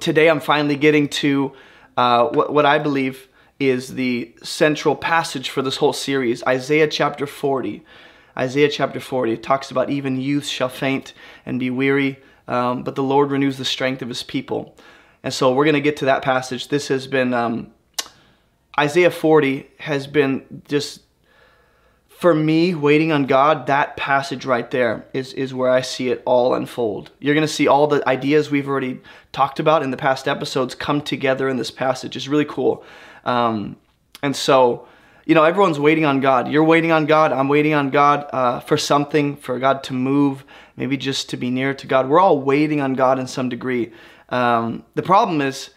today I'm finally getting to uh, what, what I believe is the central passage for this whole series Isaiah chapter 40. Isaiah chapter 40 it talks about even youth shall faint and be weary, um, but the Lord renews the strength of his people. And so we're going to get to that passage. This has been, um, Isaiah 40 has been just, for me, waiting on God, that passage right there is, is where I see it all unfold. You're going to see all the ideas we've already talked about in the past episodes come together in this passage. It's really cool. Um, and so, you know, everyone's waiting on God. You're waiting on God. I'm waiting on God uh, for something, for God to move, maybe just to be near to God. We're all waiting on God in some degree. Um, the problem is,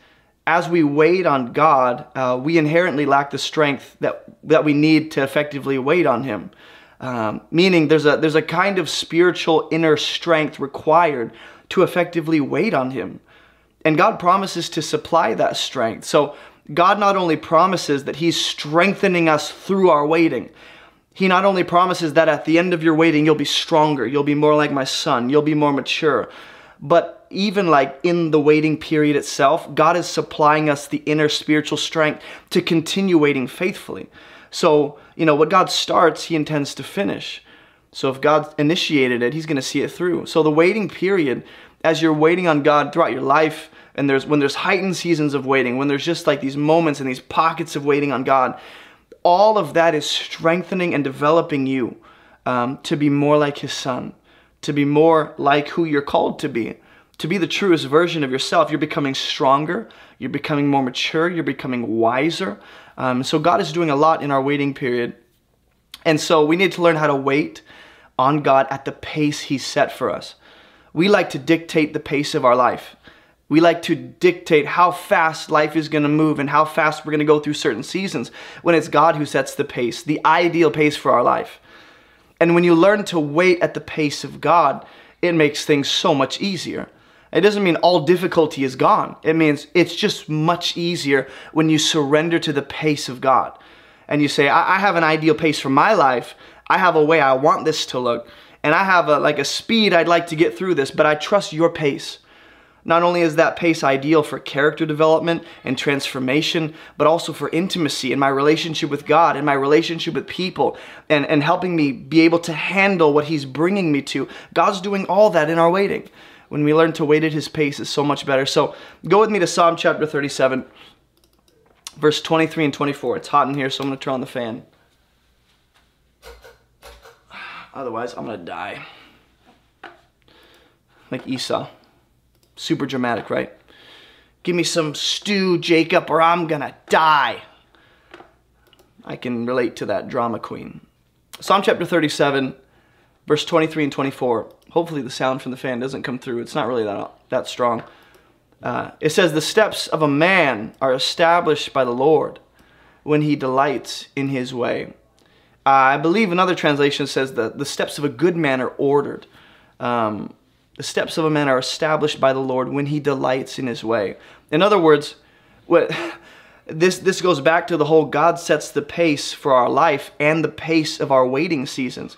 as we wait on God, uh, we inherently lack the strength that that we need to effectively wait on Him. Um, meaning, there's a there's a kind of spiritual inner strength required to effectively wait on Him, and God promises to supply that strength. So God not only promises that He's strengthening us through our waiting, He not only promises that at the end of your waiting, you'll be stronger, you'll be more like my son, you'll be more mature, but even like in the waiting period itself, God is supplying us the inner spiritual strength to continue waiting faithfully. So, you know, what God starts, He intends to finish. So if God initiated it, He's going to see it through. So the waiting period, as you're waiting on God throughout your life, and there's when there's heightened seasons of waiting, when there's just like these moments and these pockets of waiting on God, all of that is strengthening and developing you um, to be more like His Son, to be more like who you're called to be, to be the truest version of yourself. You're becoming stronger, you're becoming more mature, you're becoming wiser. Um, so God is doing a lot in our waiting period, and so we need to learn how to wait on God at the pace He set for us. We like to dictate the pace of our life. We like to dictate how fast life is going to move and how fast we're going to go through certain seasons when it's God who sets the pace, the ideal pace for our life. And when you learn to wait at the pace of God, it makes things so much easier. It doesn't mean all difficulty is gone. It means it's just much easier when you surrender to the pace of God. And you say, I, I have an ideal pace for my life. I have a way I want this to look. And I have a, like a speed I'd like to get through this, but I trust your pace. Not only is that pace ideal for character development and transformation, but also for intimacy in my relationship with God and my relationship with people and, and helping me be able to handle what He's bringing me to. God's doing all that in our waiting. When we learn to wait at His pace, is so much better. So go with me to Psalm chapter 37, verse 23 and 24. It's hot in here, so I'm going to turn on the fan. Otherwise, I'm going to die. Like Esau. Super dramatic, right? Give me some stew, Jacob, or I'm gonna die. I can relate to that drama queen. Psalm chapter 37, verse 23 and 24. Hopefully the sound from the fan doesn't come through. It's not really that, that strong. Uh, it says, The steps of a man are established by the Lord when he delights in his way. Uh, I believe another translation says that the steps of a good man are ordered. Um, the steps of a man are established by the Lord when he delights in his way. In other words, what this this goes back to the whole God sets the pace for our life and the pace of our waiting seasons.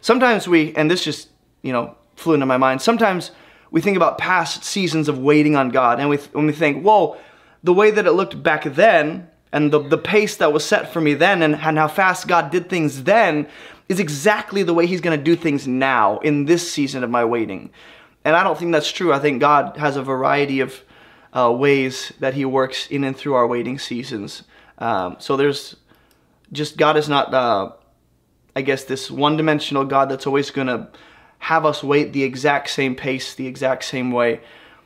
Sometimes we and this just, you know, flew into my mind. Sometimes we think about past seasons of waiting on God and we when we think, "Whoa, the way that it looked back then and the, the pace that was set for me then and, and how fast God did things then is exactly the way he's going to do things now in this season of my waiting. And I don't think that's true. I think God has a variety of uh, ways that he works in and through our waiting seasons. Um, so there's just God is not, uh, I guess, this one dimensional God that's always going to have us wait the exact same pace, the exact same way.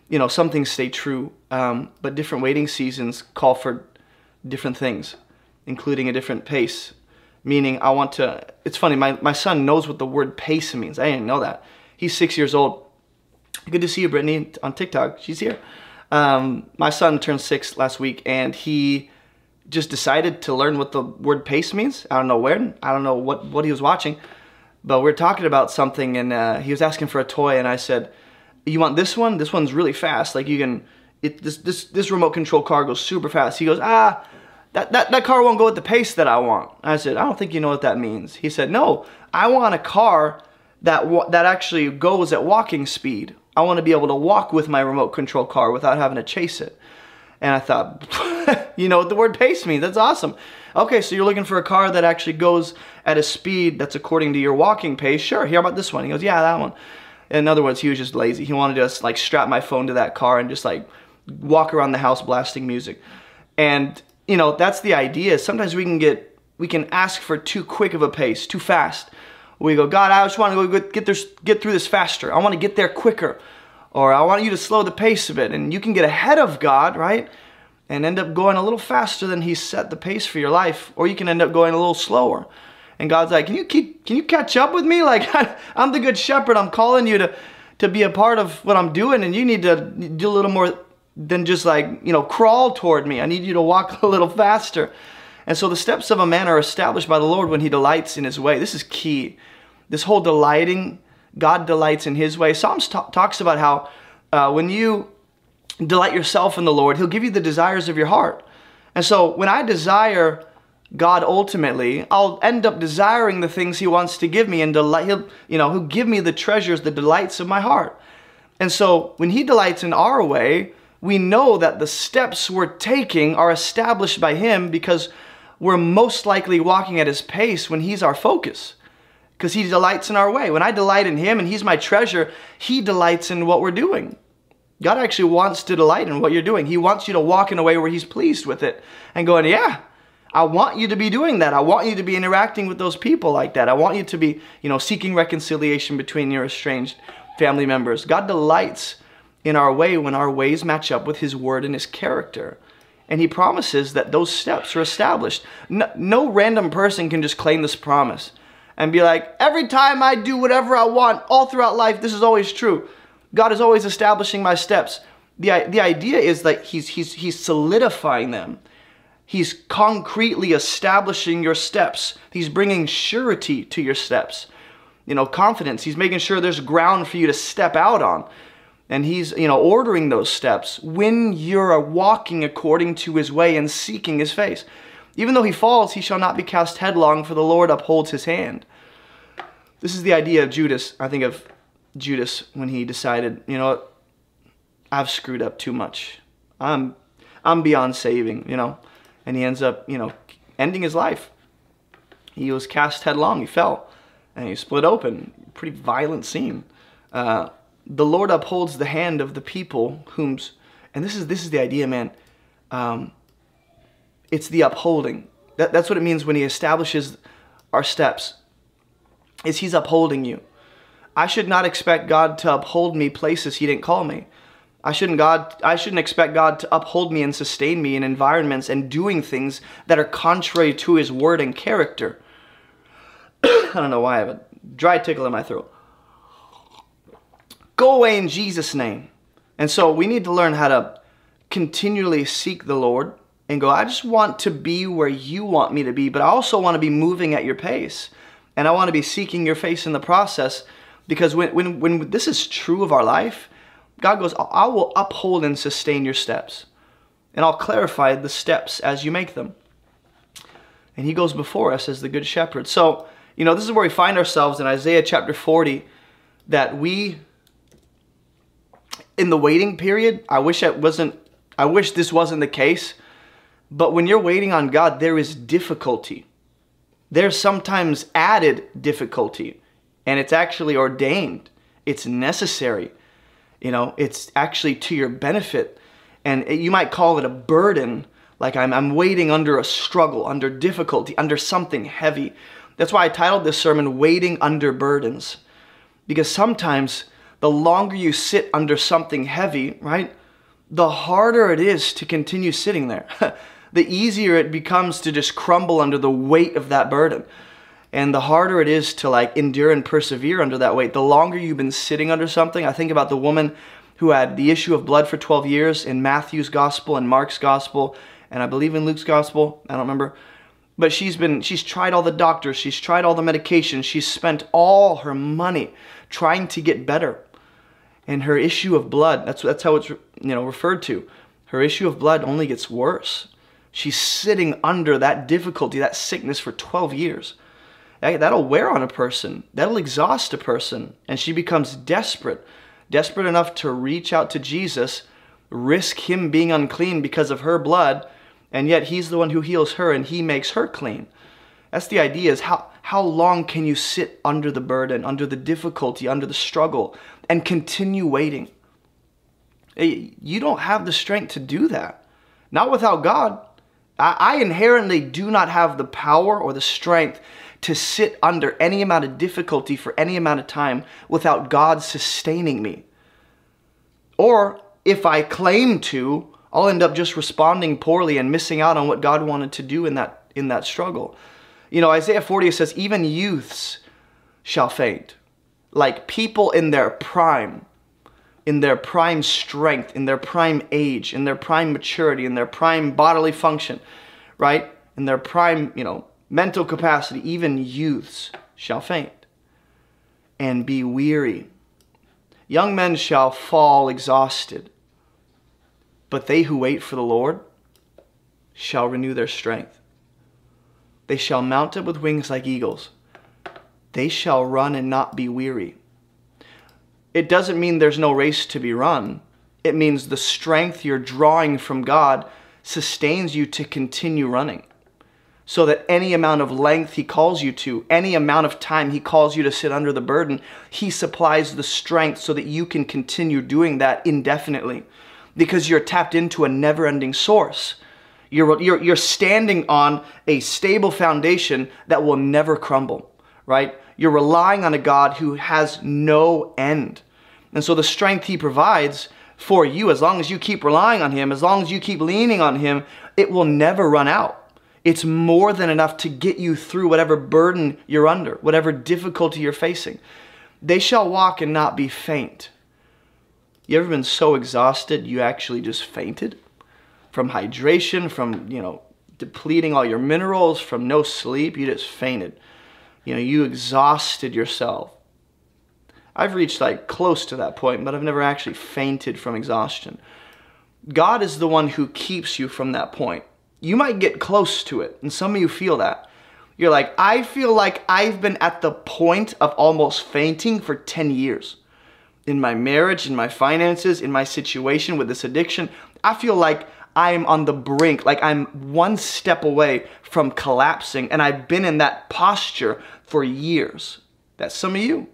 You know, some things stay true, um, but different waiting seasons call for different things, including a different pace meaning I want to, it's funny, my, my son knows what the word pace means. I didn't know that. He's six years old. Good to see you, Brittany, on TikTok. She's here. Um, my son turned six last week and he just decided to learn what the word pace means. I don't know where, I don't know what, what he was watching, but we are talking about something and uh, he was asking for a toy and I said, you want this one? This one's really fast. Like you can, it, this, this, this remote control car goes super fast. He goes, ah, that, that, that car won't go at the pace that I want. I said, I don't think you know what that means. He said, no, I want a car that, that actually goes at walking speed. I want to be able to walk with my remote control car without having to chase it. And I thought, you know what the word pace means. That's awesome. Okay, so you're looking for a car that actually goes at a speed that's according to your walking pace. Sure, hear about this one. He goes, yeah, that one. In other words, he was just lazy. He wanted to just like strap my phone to that car and just like walk around the house blasting music. And, you know, that's the idea. Sometimes we can get, we can ask for too quick of a pace, too fast. We go, God, I just want to go get, this, get through this faster. I want to get there quicker or I want you to slow the pace a bit. And you can get ahead of God, right? And end up going a little faster than He set the pace for your life, or you can end up going a little slower. And God's like, can you keep, can you catch up with me? Like, I'm the good shepherd. I'm calling you to, to be a part of what I'm doing, and you need to do a little more than just like, you know, crawl toward me. I need you to walk a little faster. And so the steps of a man are established by the Lord when he delights in his way. This is key. This whole delighting God delights in his way. Psalms t- talks about how uh, when you delight yourself in the Lord, he'll give you the desires of your heart. And so when I desire God ultimately, I'll end up desiring the things he wants to give me and delight he'll, you know, he'll give me the treasures, the delights of my heart. And so when he delights in our way, we know that the steps we're taking are established by him because we're most likely walking at his pace when he's our focus because he delights in our way. When I delight in him and he's my treasure, he delights in what we're doing. God actually wants to delight in what you're doing. He wants you to walk in a way where he's pleased with it and going, yeah, I want you to be doing that. I want you to be interacting with those people like that. I want you to be, you know, seeking reconciliation between your estranged family members. God delights in our way when our ways match up with his word and his character. And he promises that those steps are established. No, no random person can just claim this promise and be like, every time I do whatever I want, all throughout life, this is always true. God is always establishing my steps. The, the idea is that he's, he's, he's solidifying them. He's concretely establishing your steps. He's bringing surety to your steps. You know, confidence. He's making sure there's ground for you to step out on. And he's, you know, ordering those steps when you're walking according to his way and seeking his face. Even though he falls, he shall not be cast headlong, for the Lord upholds his hand. This is the idea of Judas. I think of Judas when he decided, you know what, I've screwed up too much. I'm, I'm beyond saving, you know. And he ends up, you know, ending his life. He was cast headlong. He fell, and he split open. Pretty violent scene. Uh, the Lord upholds the hand of the people whom's, and this is this is the idea, man. Um, it's the upholding. That, that's what it means when he establishes our steps. Is he's upholding you. I should not expect God to uphold me places he didn't call me. I shouldn't God I shouldn't expect God to uphold me and sustain me in environments and doing things that are contrary to his word and character. I don't know why I have a dry tickle in my throat. Go away in Jesus' name. And so we need to learn how to continually seek the Lord and go, I just want to be where you want me to be, but I also want to be moving at your pace. And I want to be seeking your face in the process because when, when, when this is true of our life, God goes, I will uphold and sustain your steps. And I'll clarify the steps as you make them. And he goes before us as the good shepherd. So, you know, this is where we find ourselves in Isaiah chapter 40 that we, in the waiting period, I wish it wasn't, I wish this wasn't the case but when you're waiting on God, there is difficulty. There's sometimes added difficulty, and it's actually ordained. It's necessary. You know, it's actually to your benefit. And you might call it a burden, like I'm, I'm waiting under a struggle, under difficulty, under something heavy. That's why I titled this sermon, Waiting Under Burdens. Because sometimes the longer you sit under something heavy, right, the harder it is to continue sitting there. the easier it becomes to just crumble under the weight of that burden. And the harder it is to like endure and persevere under that weight. The longer you've been sitting under something, I think about the woman who had the issue of blood for 12 years in Matthew's gospel and Mark's gospel, and I believe in Luke's gospel. I don't remember. But she's been she's tried all the doctors, she's tried all the medications, she's spent all her money trying to get better. And her issue of blood, that's that's how it's you know referred to. Her issue of blood only gets worse. She's sitting under that difficulty, that sickness for 12 years. That'll wear on a person, that'll exhaust a person, and she becomes desperate, desperate enough to reach out to Jesus, risk him being unclean because of her blood, and yet he's the one who heals her and he makes her clean. That's the idea is how how long can you sit under the burden, under the difficulty, under the struggle and continue waiting? Eh, you don't have the strength to do that. Not without God. I inherently do not have the power or the strength to sit under any amount of difficulty for any amount of time without God sustaining me. Or if I claim to, I'll end up just responding poorly and missing out on what God wanted to do in that in that struggle. You know, Isaiah 40 says even youths shall faint. Like people in their prime, in their prime strength, in their prime age, in their prime maturity, in their prime bodily function, right? In their prime, you know, mental capacity, even youths shall faint and be weary. Young men shall fall exhausted, but they who wait for the Lord shall renew their strength. They shall mount up with wings like eagles. They shall run and not be weary. It doesn't mean there's no race to be run. It means the strength you're drawing from God sustains you to continue running so that any amount of length he calls you to, any amount of time he calls you to sit under the burden, he supplies the strength so that you can continue doing that indefinitely because you're tapped into a never ending source. You're, you're, you're standing on a stable foundation that will never crumble, right? You're relying on a God who has no end. And so the strength he provides for you, as long as you keep relying on him, as long as you keep leaning on him, it will never run out. It's more than enough to get you through whatever burden you're under, whatever difficulty you're facing. They shall walk and not be faint. You ever been so exhausted you actually just fainted? From hydration, from, you know, depleting all your minerals, from no sleep, you just fainted. You know, you exhausted yourself. I've reached like close to that point, but I've never actually fainted from exhaustion. God is the one who keeps you from that point you might get close to it. And some of you feel that. You're like, I feel like I've been at the point of almost fainting for 10 years. In my marriage, in my finances, in my situation with this addiction, I feel like I'm on the brink, like I'm one step away from collapsing. And I've been in that posture for years. That's some of you.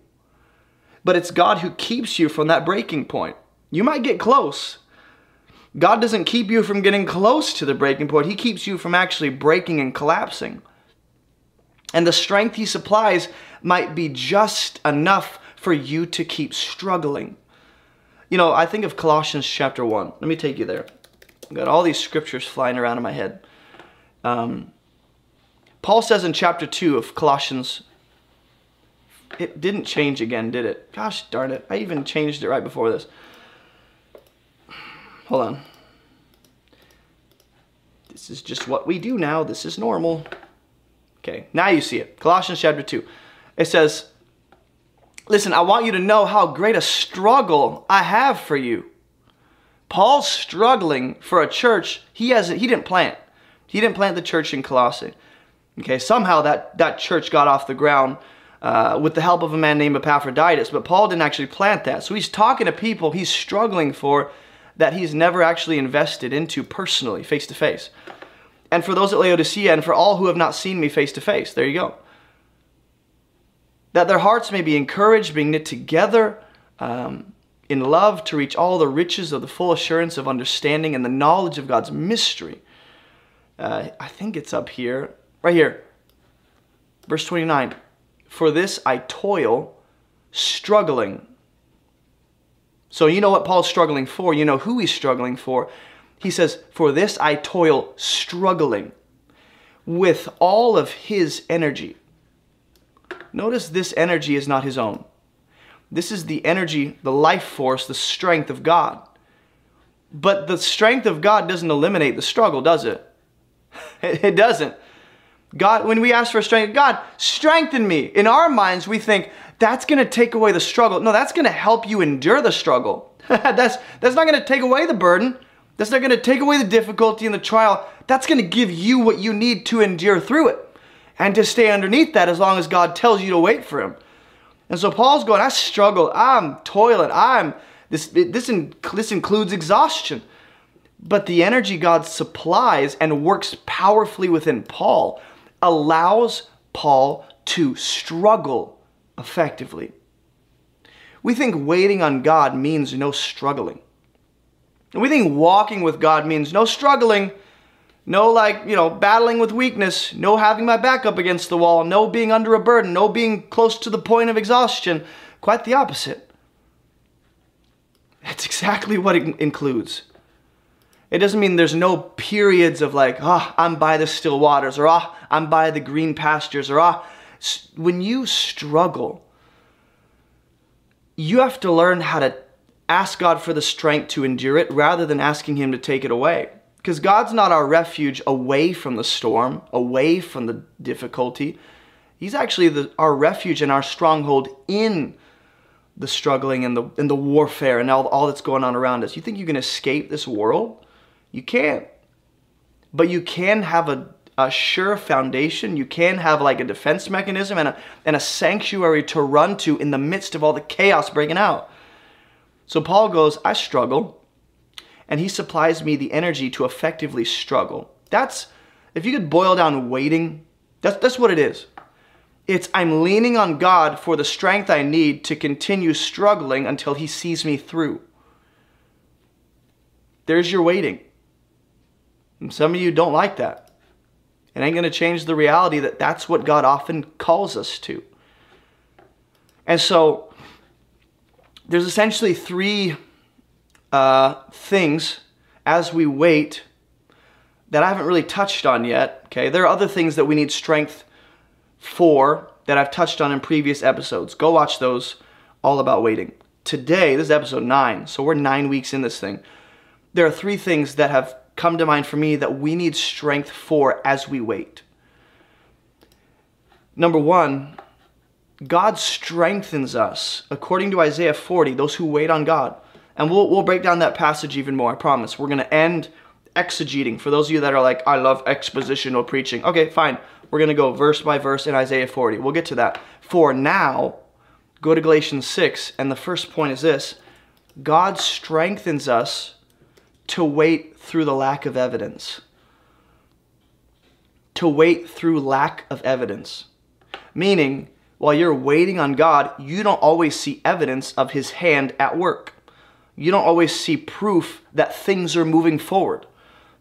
But it's God who keeps you from that breaking point. You might get close, God doesn't keep you from getting close to the breaking point. He keeps you from actually breaking and collapsing. And the strength He supplies might be just enough for you to keep struggling. You know, I think of Colossians chapter 1. Let me take you there. I've got all these scriptures flying around in my head. Um, Paul says in chapter 2 of Colossians, it didn't change again, did it? Gosh darn it. I even changed it right before this. Hold on. This is just what we do now. This is normal. Okay, now you see it. Colossians chapter 2. It says, Listen, I want you to know how great a struggle I have for you. Paul's struggling for a church he hasn't he didn't plant. He didn't plant the church in Colossae. Okay, somehow that, that church got off the ground uh, with the help of a man named Epaphroditus, but Paul didn't actually plant that. So he's talking to people he's struggling for that he's never actually invested into personally, face to face. And for those at Laodicea and for all who have not seen me face to face, there you go. That their hearts may be encouraged, being knit together um, in love to reach all the riches of the full assurance of understanding and the knowledge of God's mystery. Uh, I think it's up here, right here. Verse 29 For this I toil, struggling so you know what Paul's struggling for. You know who he's struggling for. He says, For this I toil, struggling with all of his energy. Notice this energy is not his own. This is the energy, the life force, the strength of God. But the strength of God doesn't eliminate the struggle, does it? It doesn't. God, when we ask for strength, God, strengthen me. In our minds, we think that's going to take away the struggle. No, that's going to help you endure the struggle. that's, that's not going to take away the burden. That's not going to take away the difficulty and the trial. That's going to give you what you need to endure through it and to stay underneath that as long as God tells you to wait for Him. And so Paul's going, I struggle, I'm toiling, I'm this this in, this includes exhaustion. But the energy God supplies and works powerfully within Paul allows Paul to struggle effectively. We think waiting on God means no struggling. And we think walking with God means no struggling, no like, you know, battling with weakness, no having my back up against the wall, no being under a burden, no being close to the point of exhaustion. Quite the opposite. That's exactly what it includes. It doesn't mean there's no periods of like, ah, oh, I'm by the still waters, or ah, oh, I'm by the green pastures, or ah. When you struggle, you have to learn how to ask God for the strength to endure it rather than asking Him to take it away. Because God's not our refuge away from the storm, away from the difficulty. He's actually the, our refuge and our stronghold in the struggling and the, and the warfare and all, all that's going on around us. You think you can escape this world? You can't. But you can have a, a sure foundation. You can have like a defense mechanism and a, and a sanctuary to run to in the midst of all the chaos breaking out. So Paul goes, I struggle, and he supplies me the energy to effectively struggle. That's, if you could boil down waiting, that's, that's what it is. It's I'm leaning on God for the strength I need to continue struggling until He sees me through. There's your waiting. And some of you don't like that. It ain't going to change the reality that that's what God often calls us to. And so there's essentially three uh, things as we wait that I haven't really touched on yet. Okay, there are other things that we need strength for that I've touched on in previous episodes. Go watch those all about waiting. Today, this is episode nine, so we're nine weeks in this thing. There are three things that have come to mind for me that we need strength for as we wait. Number one, God strengthens us, according to Isaiah 40, those who wait on God. And we'll, we'll break down that passage even more, I promise. We're going to end exegeting. For those of you that are like, I love expositional preaching. Okay, fine. We're going to go verse by verse in Isaiah 40. We'll get to that. For now, go to Galatians 6, and the first point is this God strengthens us to wait through the lack of evidence. To wait through lack of evidence. Meaning, while you're waiting on God, you don't always see evidence of His hand at work. You don't always see proof that things are moving forward.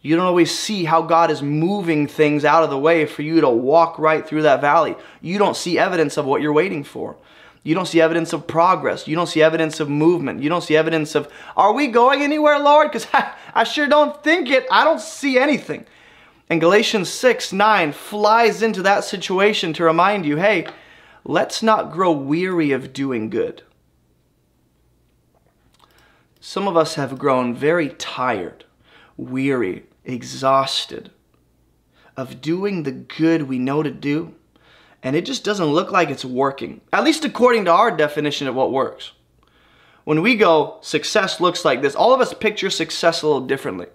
You don't always see how God is moving things out of the way for you to walk right through that valley. You don't see evidence of what you're waiting for. You don't see evidence of progress. You don't see evidence of movement. You don't see evidence of, are we going anywhere, Lord? Because I, I sure don't think it. I don't see anything. And Galatians 6 9 flies into that situation to remind you hey, let's not grow weary of doing good. Some of us have grown very tired, weary, exhausted of doing the good we know to do and it just doesn't look like it's working, at least according to our definition of what works. When we go, success looks like this, all of us picture success a little differently.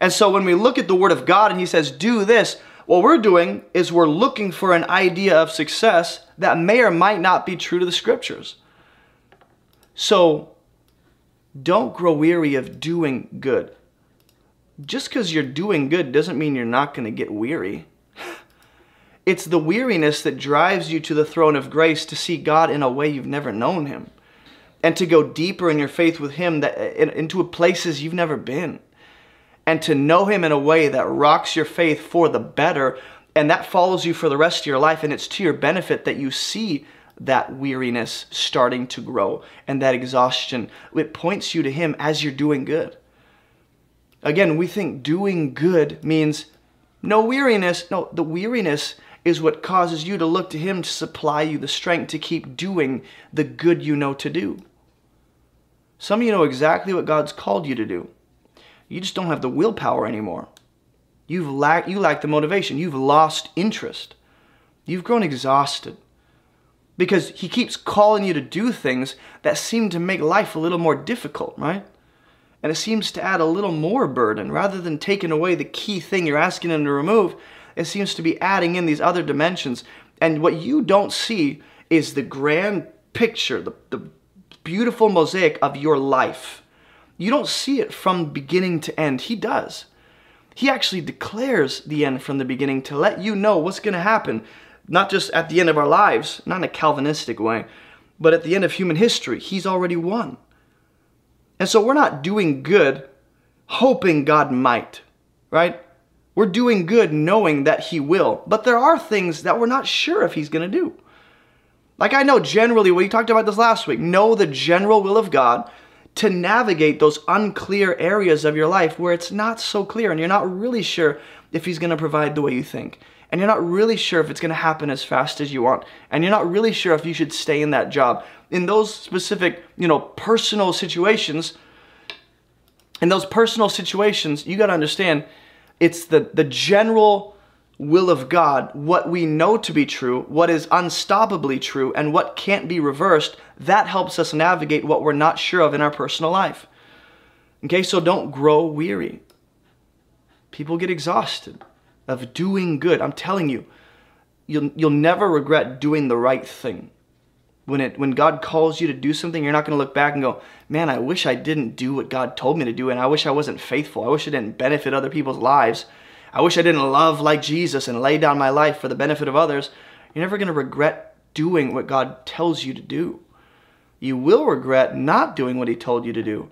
And so when we look at the Word of God and He says, do this, what we're doing is we're looking for an idea of success that may or might not be true to the Scriptures. So don't grow weary of doing good. Just because you're doing good doesn't mean you're not going to get weary. It's the weariness that drives you to the throne of grace to see God in a way you've never known Him and to go deeper in your faith with Him that, uh, into places you've never been and to know Him in a way that rocks your faith for the better and that follows you for the rest of your life and it's to your benefit that you see that weariness starting to grow and that exhaustion. It points you to Him as you're doing good. Again, we think doing good means no weariness. No, the weariness is what causes you to look to Him to supply you the strength to keep doing the good you know to do. Some of you know exactly what God's called you to do. You just don't have the willpower anymore. You've lack, you lack the motivation. You've lost interest. You've grown exhausted. Because He keeps calling you to do things that seem to make life a little more difficult, right? And it seems to add a little more burden rather than taking away the key thing you're asking Him to remove it seems to be adding in these other dimensions. And what you don't see is the grand picture, the, the beautiful mosaic of your life, you don't see it from beginning to end. He does. He actually declares the end from the beginning to let you know what's going to happen, not just at the end of our lives, not in a Calvinistic way, but at the end of human history. He's already won. And so we're not doing good hoping God might, right? We're doing good knowing that He will. But there are things that we're not sure if He's going to do. Like I know generally, we talked about this last week, know the general will of God to navigate those unclear areas of your life where it's not so clear and you're not really sure if He's going to provide the way you think. And you're not really sure if it's going to happen as fast as you want. And you're not really sure if you should stay in that job. In those specific, you know, personal situations, in those personal situations, you got to understand it's the, the general will of God, what we know to be true, what is unstoppably true, and what can't be reversed, that helps us navigate what we're not sure of in our personal life. Okay, so don't grow weary. People get exhausted of doing good. I'm telling you, you'll, you'll never regret doing the right thing. When, it, when God calls you to do something, you're not going to look back and go, man, I wish I didn't do what God told me to do, and I wish I wasn't faithful. I wish I didn't benefit other people's lives. I wish I didn't love like Jesus and lay down my life for the benefit of others. You're never going to regret doing what God tells you to do. You will regret not doing what He told you to do.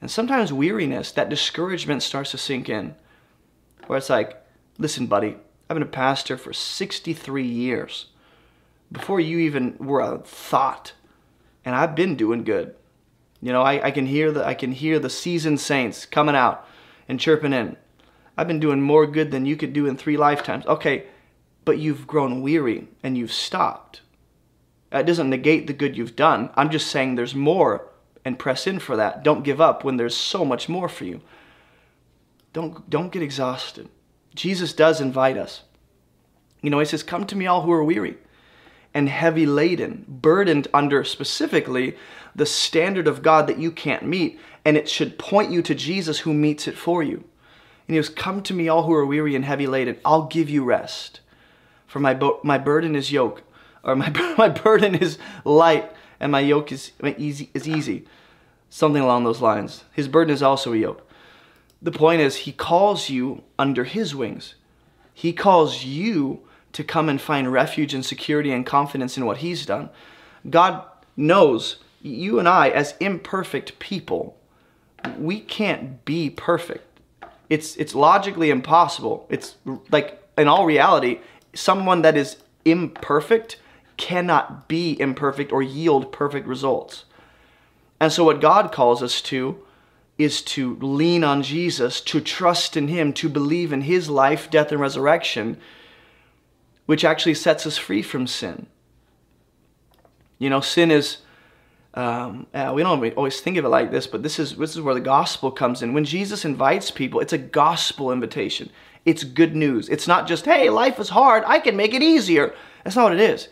And sometimes weariness, that discouragement starts to sink in. Where it's like, listen, buddy, I've been a pastor for 63 years. Before you even were a thought. And I've been doing good. You know, I, I can hear the I can hear the seasoned saints coming out and chirping in. I've been doing more good than you could do in three lifetimes. Okay, but you've grown weary and you've stopped. That doesn't negate the good you've done. I'm just saying there's more and press in for that. Don't give up when there's so much more for you. Don't, don't get exhausted. Jesus does invite us. You know, he says, Come to me, all who are weary and heavy laden, burdened under specifically the standard of God that you can't meet, and it should point you to Jesus who meets it for you. And he goes, Come to me, all who are weary and heavy laden. I'll give you rest. For my, bo- my burden is yoke, or my, my burden is light, and my yoke is easy, is easy. Something along those lines. His burden is also a yoke. The point is, he calls you under his wings. He calls you to come and find refuge and security and confidence in what he's done. God knows you and I, as imperfect people, we can't be perfect it's it's logically impossible. It's like in all reality, someone that is imperfect cannot be imperfect or yield perfect results. And so what God calls us to is to lean on Jesus, to trust in him, to believe in his life, death and resurrection, which actually sets us free from sin. You know, sin is um, uh, we don't always think of it like this, but this is this is where the gospel comes in. When Jesus invites people, it's a gospel invitation. It's good news. It's not just, hey, life is hard, I can make it easier. That's not what it is.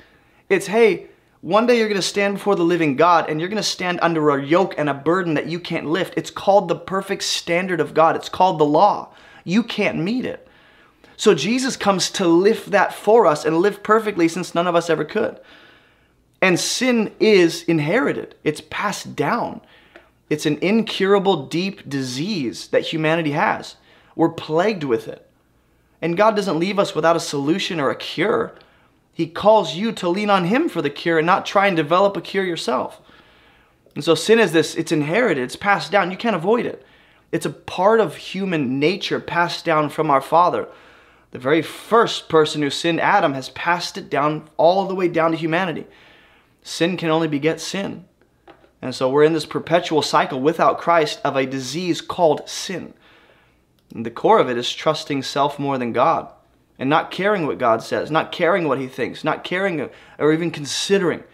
It's, hey, one day you're going to stand before the living God and you're going to stand under a yoke and a burden that you can't lift. It's called the perfect standard of God. It's called the law. You can't meet it. So Jesus comes to lift that for us and live perfectly since none of us ever could. And sin is inherited, it's passed down. It's an incurable, deep disease that humanity has. We're plagued with it. And God doesn't leave us without a solution or a cure. He calls you to lean on Him for the cure and not try and develop a cure yourself. And so sin is this it's inherited, it's passed down. You can't avoid it. It's a part of human nature passed down from our Father. The very first person who sinned, Adam, has passed it down all the way down to humanity sin can only beget sin. And so we're in this perpetual cycle without Christ of a disease called sin. And the core of it is trusting self more than God and not caring what God says, not caring what He thinks, not caring or even considering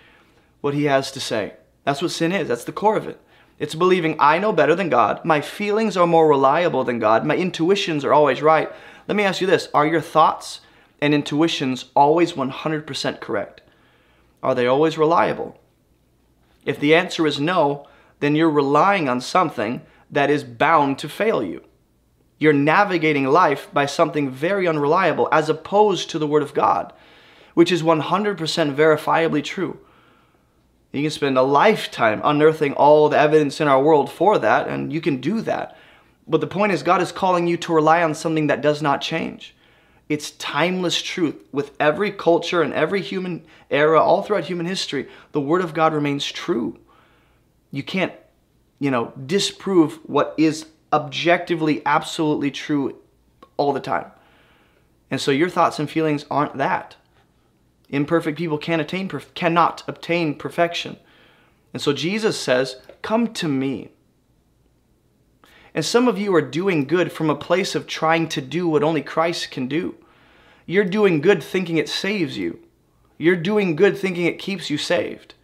what He has to say. That's what sin is. That's the core of it. It's believing I know better than God, my feelings are more reliable than God, my intuitions are always right. Let me ask you this Are your thoughts and intuitions always 100% correct? Are they always reliable? If the answer is no, then you're relying on something that is bound to fail you. You're navigating life by something very unreliable as opposed to the Word of God, which is 100% verifiably true. You can spend a lifetime unearthing all the evidence in our world for that, and you can do that. But the point is, God is calling you to rely on something that does not change. It's timeless truth. With every culture and every human era, all throughout human history, the Word of God remains true. You can't, you know, disprove what is objectively, absolutely true all the time. And so your thoughts and feelings aren't that. Imperfect people can't attain, cannot obtain perfection. And so Jesus says, Come to me. And some of you are doing good from a place of trying to do what only Christ can do. You're doing good thinking it saves you. You're doing good thinking it keeps you saved.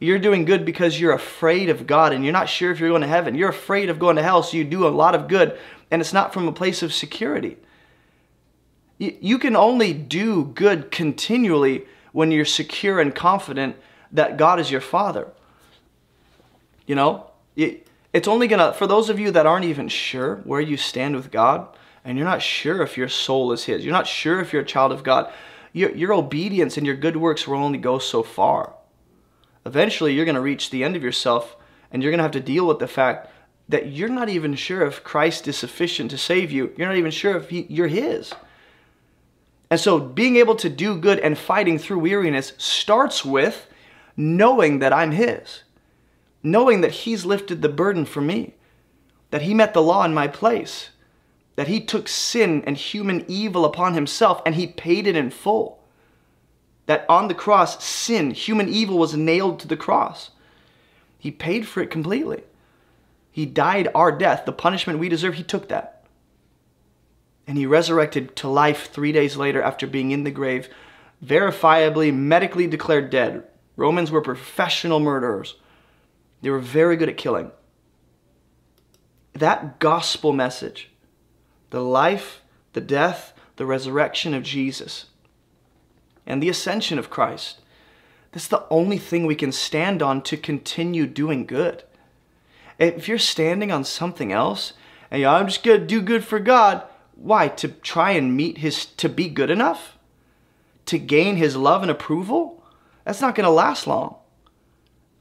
You're doing good because you're afraid of God and you're not sure if you're going to heaven. You're afraid of going to hell, so you do a lot of good, and it's not from a place of security. You can only do good continually when you're secure and confident that God is your Father. You know, it's only gonna, for those of you that aren't even sure where you stand with God, and you're not sure if your soul is His, you're not sure if you're a child of God, your, your obedience and your good works will only go so far. Eventually, you're gonna reach the end of yourself, and you're gonna have to deal with the fact that you're not even sure if Christ is sufficient to save you. You're not even sure if he, you're His. And so being able to do good and fighting through weariness starts with knowing that I'm His, knowing that He's lifted the burden for me, that He met the law in my place, that He took sin and human evil upon Himself and He paid it in full. That on the cross, sin, human evil was nailed to the cross. He paid for it completely. He died our death, the punishment we deserve, He took that and he resurrected to life three days later after being in the grave, verifiably, medically declared dead. Romans were professional murderers. They were very good at killing. That gospel message, the life, the death, the resurrection of Jesus, and the ascension of Christ, that's the only thing we can stand on to continue doing good. If you're standing on something else, and I'm just to do good for God, why? To try and meet his, to be good enough? To gain his love and approval? That's not to last long.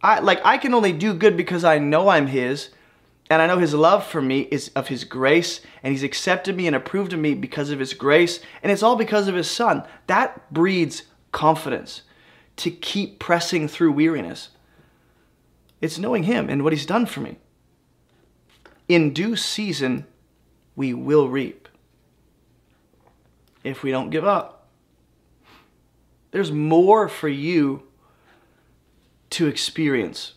I, like, I can only do good because I know I'm his, and I know his love for me is of his grace, and he's accepted me and approved of me because of his grace, and it's all because of his son. That breeds confidence to keep pressing through weariness. It's knowing him and what he's done for me. In due season, we will reap if we don't give up. There's more for you to experience.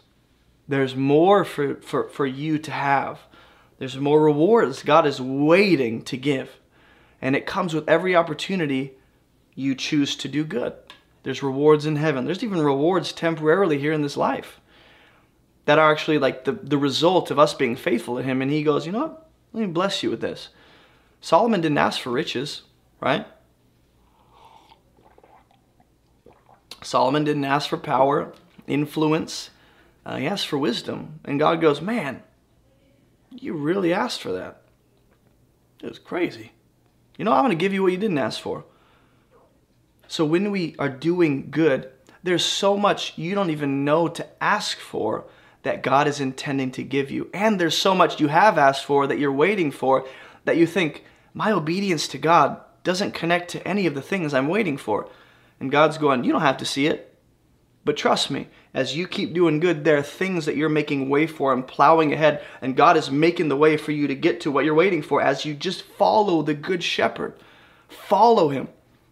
There's more for, for, for you to have. There's more rewards God is waiting to give. And it comes with every opportunity you choose to do good. There's rewards in heaven. There's even rewards temporarily here in this life that are actually like the, the result of us being faithful to Him. And He goes, you know what? Let me bless you with this. Solomon didn't ask for riches right? Solomon didn't ask for power, influence. Uh, he asked for wisdom. And God goes, Man, you really asked for that. It was crazy. You know, I'm going to give you what you didn't ask for. So when we are doing good, there's so much you don't even know to ask for that God is intending to give you. And there's so much you have asked for that you're waiting for that you think, my obedience to God doesn't connect to any of the things I'm waiting for. And God's going, You don't have to see it. But trust me, as you keep doing good, there are things that you're making way for and plowing ahead, and God is making the way for you to get to what you're waiting for as you just follow the Good Shepherd. Follow Him.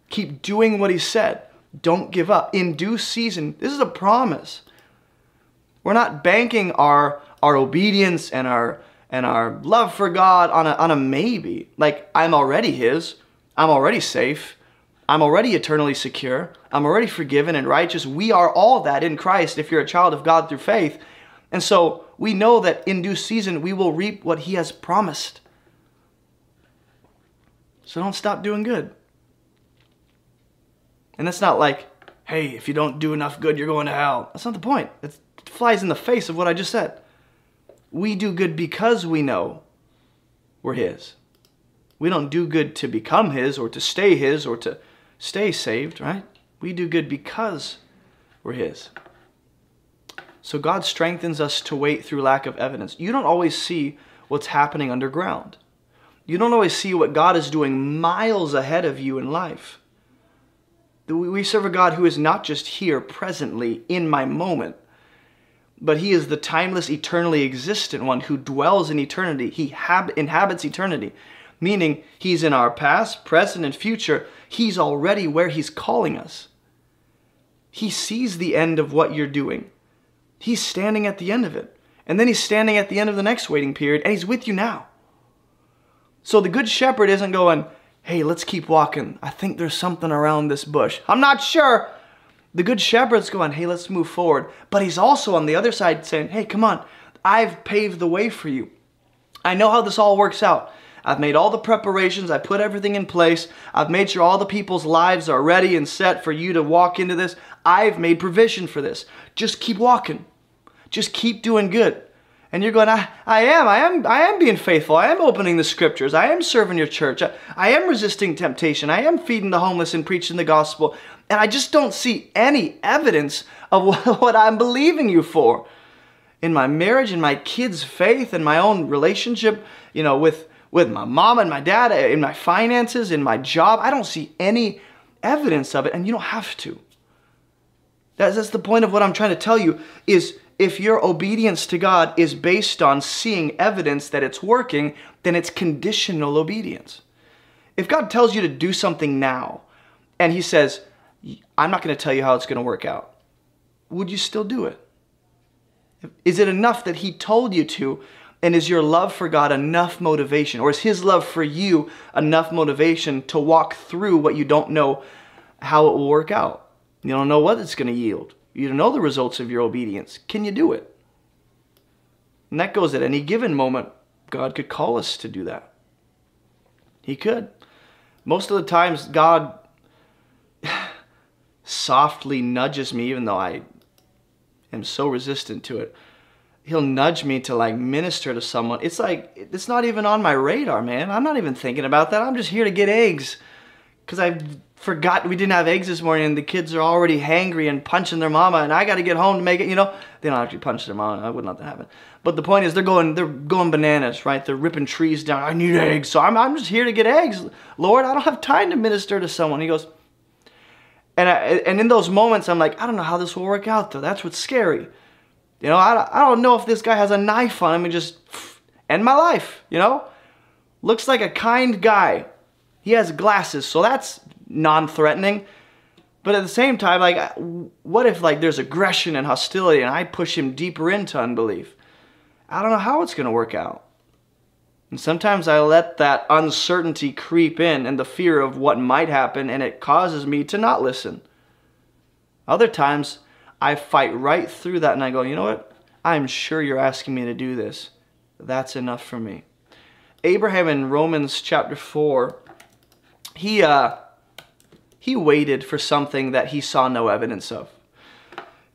Keep doing what He said. Don't give up. In due season, this is a promise. We're not banking our, our obedience and our and our love for God on a, on a maybe. Like, I'm already His. I'm already safe. I'm already eternally secure. I'm already forgiven and righteous. We are all that in Christ if you're a child of God through faith. And so we know that in due season we will reap what He has promised. So don't stop doing good. And that's not like, hey, if you don't do enough good, you're going to hell. That's not the point. it flies in the face of what I just said. We do good because we know we're His. We don't do good to become His or to stay His or to stay saved, right? We do good because we're His. So God strengthens us to wait through lack of evidence. You don't always see what's happening underground. You don't always see what God is doing miles ahead of you in life. We serve a God who is not just here presently in my moment, but He is the timeless, eternally existent one who dwells in eternity. He inhabits eternity, meaning He's in our past, present, and future. He's already where He's calling us. He sees the end of what you're doing. He's standing at the end of it. And then He's standing at the end of the next waiting period, and He's with you now. So the good shepherd isn't going, hey, let's keep walking. I think there's something around this bush. I'm not sure. The good shepherd's going, hey, let's move forward. But he's also on the other side saying, hey, come on, I've paved the way for you. I know how this all works out. I've made all the preparations. I put everything in place. I've made sure all the people's lives are ready and set for you to walk into this. I've made provision for this. Just keep walking. Just keep doing good. And you're going, I, I am, I am, I am being faithful. I am opening the scriptures. I am serving your church. I, I am resisting temptation. I am feeding the homeless and preaching the gospel. And I just don't see any evidence of what, what I'm believing you for. In my marriage, in my kids' faith, in my own relationship, you know, with, with my mom and my dad, uh, in my finances, in my job, I don't see any evidence of it. And you don't have to. That's, that's the point of what I'm trying to tell you is if your obedience to God is based on seeing evidence that it's working, then it's conditional obedience. If God tells you to do something now and He says, I'm not going to tell you how it's going to work out, would you still do it? Is it enough that He told you to? And is your love for God enough motivation? Or is His love for you enough motivation to walk through what you don't know how it will work out? You don't know what it's going to yield you don't know the results of your obedience. Can you do it? And that goes at any given moment. God could call us to do that. He could. Most of the times, God softly nudges me, even though I am so resistant to it. He'll nudge me to like minister to someone. It's like, it's not even on my radar, man. I'm not even thinking about that. I'm just here to get eggs because I've forgot we didn't have eggs this morning and the kids are already hangry and punching their mama and I got to get home to make it, you know. They don't actually punch their mama. I wouldn't let that happen. But the point is they're going they're going bananas, right? They're ripping trees down. I need eggs. So I'm, I'm just here to get eggs. Lord, I don't have time to minister to someone. He goes, and, I, and in those moments, I'm like, I don't know how this will work out though. That's what's scary. You know, I, I don't know if this guy has a knife on him and just end my life, you know? Looks like a kind guy. He has glasses, so that's non-threatening. But at the same time, like, what if like there's aggression and hostility and I push him deeper into unbelief? I don't know how it's going to work out. And sometimes I let that uncertainty creep in and the fear of what might happen, and it causes me to not listen. Other times, I fight right through that and I go, you know what? I'm sure you're asking me to do this. That's enough for me. Abraham in Romans chapter 4, he, uh, he waited for something that he saw no evidence of.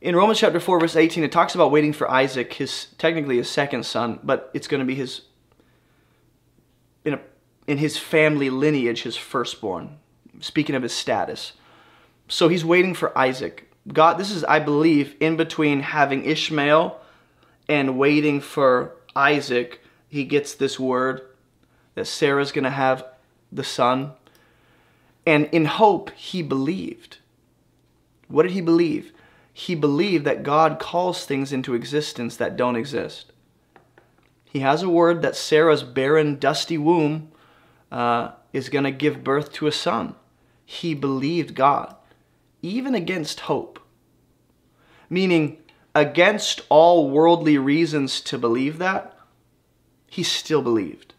In Romans chapter 4, verse 18, it talks about waiting for Isaac, his technically his second son, but it's going to be his in, a, in his family lineage, his firstborn. Speaking of his status. So he's waiting for Isaac. God, this is, I believe, in between having Ishmael and waiting for Isaac, he gets this word that Sarah's going to have the son and in hope, he believed. What did he believe? He believed that God calls things into existence that don't exist. He has a word that Sarah's barren, dusty womb uh, is going to give birth to a son. He believed God, even against hope. Meaning, against all worldly reasons to believe that, he still believed.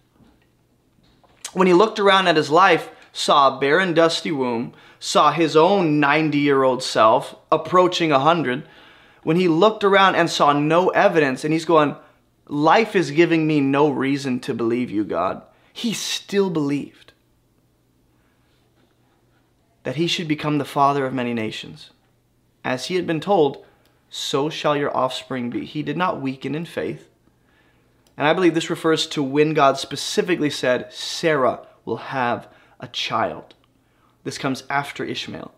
When he looked around at his life, saw a barren, dusty womb, saw his own 90 year old self approaching 100, when he looked around and saw no evidence, and he's going, Life is giving me no reason to believe you, God, he still believed that he should become the father of many nations. As he had been told, so shall your offspring be. He did not weaken in faith. And I believe this refers to when God specifically said, Sarah will have a child. This comes after Ishmael.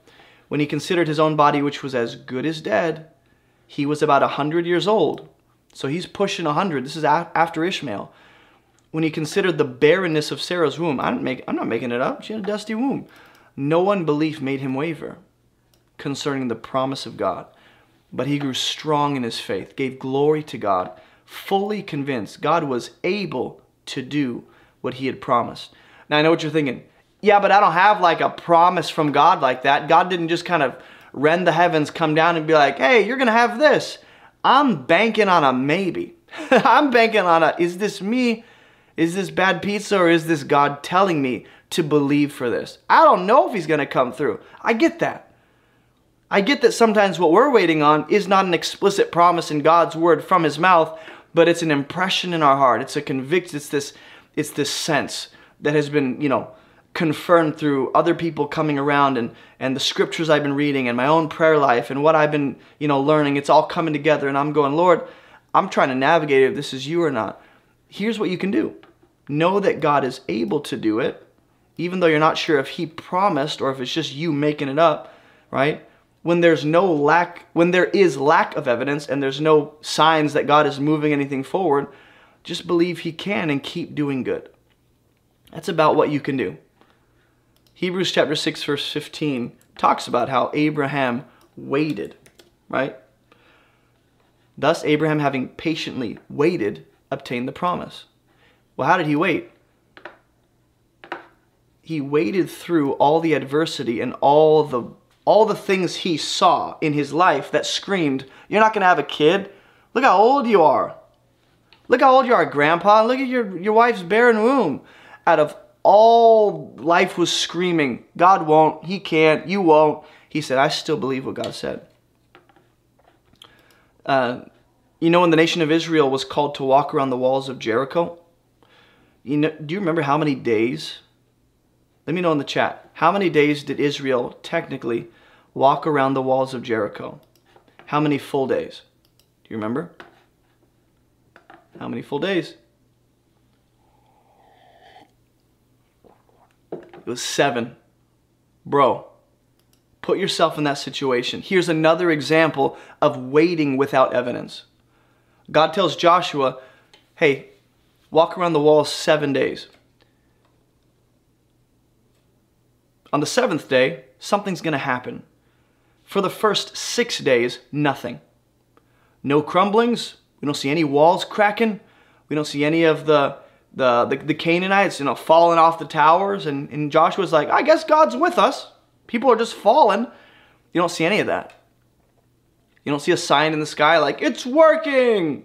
When he considered his own body, which was as good as dead, he was about a 100 years old. So he's pushing a 100. This is after Ishmael. When he considered the barrenness of Sarah's womb, I'm, make, I'm not making it up. She had a dusty womb. No unbelief made him waver concerning the promise of God. But he grew strong in his faith, gave glory to God, fully convinced God was able to do what he had promised. Now I know what you're thinking. Yeah, but I don't have like a promise from God like that. God didn't just kind of rend the heavens, come down and be like, hey, you're going to have this. I'm banking on a maybe. I'm banking on a, is this me? Is this bad pizza or is this God telling me to believe for this? I don't know if he's going to come through. I get that. I get that sometimes what we're waiting on is not an explicit promise in God's word from his mouth, but it's an impression in our heart. It's a convict, it's this, it's this sense that has been, you know, confirmed through other people coming around and, and the scriptures I've been reading and my own prayer life and what I've been, you know, learning. It's all coming together and I'm going, Lord, I'm trying to navigate if this is you or not. Here's what you can do. Know that God is able to do it, even though you're not sure if he promised or if it's just you making it up, right? When there's no lack, when there is lack of evidence and there's no signs that God is moving anything forward, just believe he can and keep doing good. That's about what you can do. Hebrews chapter 6 verse 15 talks about how Abraham waited, right? Thus Abraham having patiently waited obtained the promise. Well, how did he wait? He waded through all the adversity and all the all the things he saw in his life that screamed, "You're not going to have a kid. Look how old you are. Look how old you are, grandpa. Look at your your wife's barren womb." Out of all life was screaming, God won't, He can't, you won't. He said, I still believe what God said. Uh, you know, when the nation of Israel was called to walk around the walls of Jericho, you know, do you remember how many days? Let me know in the chat. How many days did Israel technically walk around the walls of Jericho? How many full days? Do you remember? How many full days? It was seven. Bro, put yourself in that situation. Here's another example of waiting without evidence. God tells Joshua, hey, walk around the walls seven days. On the seventh day, something's going to happen. For the first six days, nothing. No crumblings. We don't see any walls cracking. We don't see any of the the, the, the Canaanites, you know, falling off the towers. And, and Joshua's like, I guess God's with us. People are just falling. You don't see any of that. You don't see a sign in the sky like, it's working.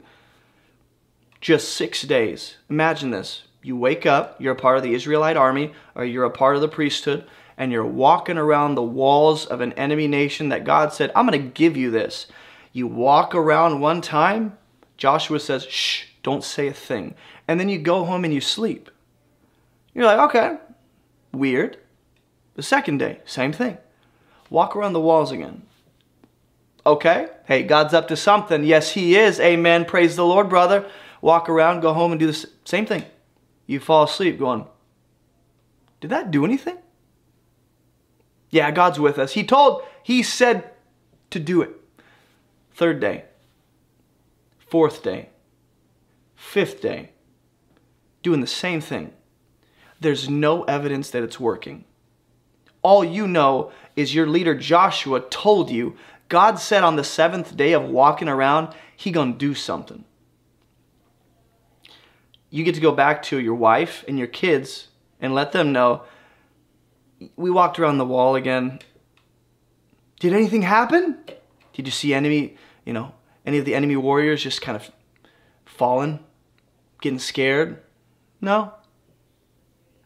Just six days. Imagine this. You wake up, you're a part of the Israelite army, or you're a part of the priesthood, and you're walking around the walls of an enemy nation that God said, I'm going to give you this. You walk around one time, Joshua says, shh, don't say a thing and then you go home and you sleep. You're like, okay, weird. The second day, same thing. Walk around the walls again. Okay, hey, God's up to something. Yes, He is. Amen. Praise the Lord, brother. Walk around, go home, and do the same thing. You fall asleep going, did that do anything? Yeah, God's with us. He told, He said to do it. Third day, fourth day, fifth day, doing the same thing. There's no evidence that it's working. All you know is your leader Joshua told you God said on the seventh day of walking around, he gonna do something. You get to go back to your wife and your kids and let them know we walked around the wall again. Did anything happen? Did you see enemy, you know, any of the enemy warriors just kind of falling, getting scared? No.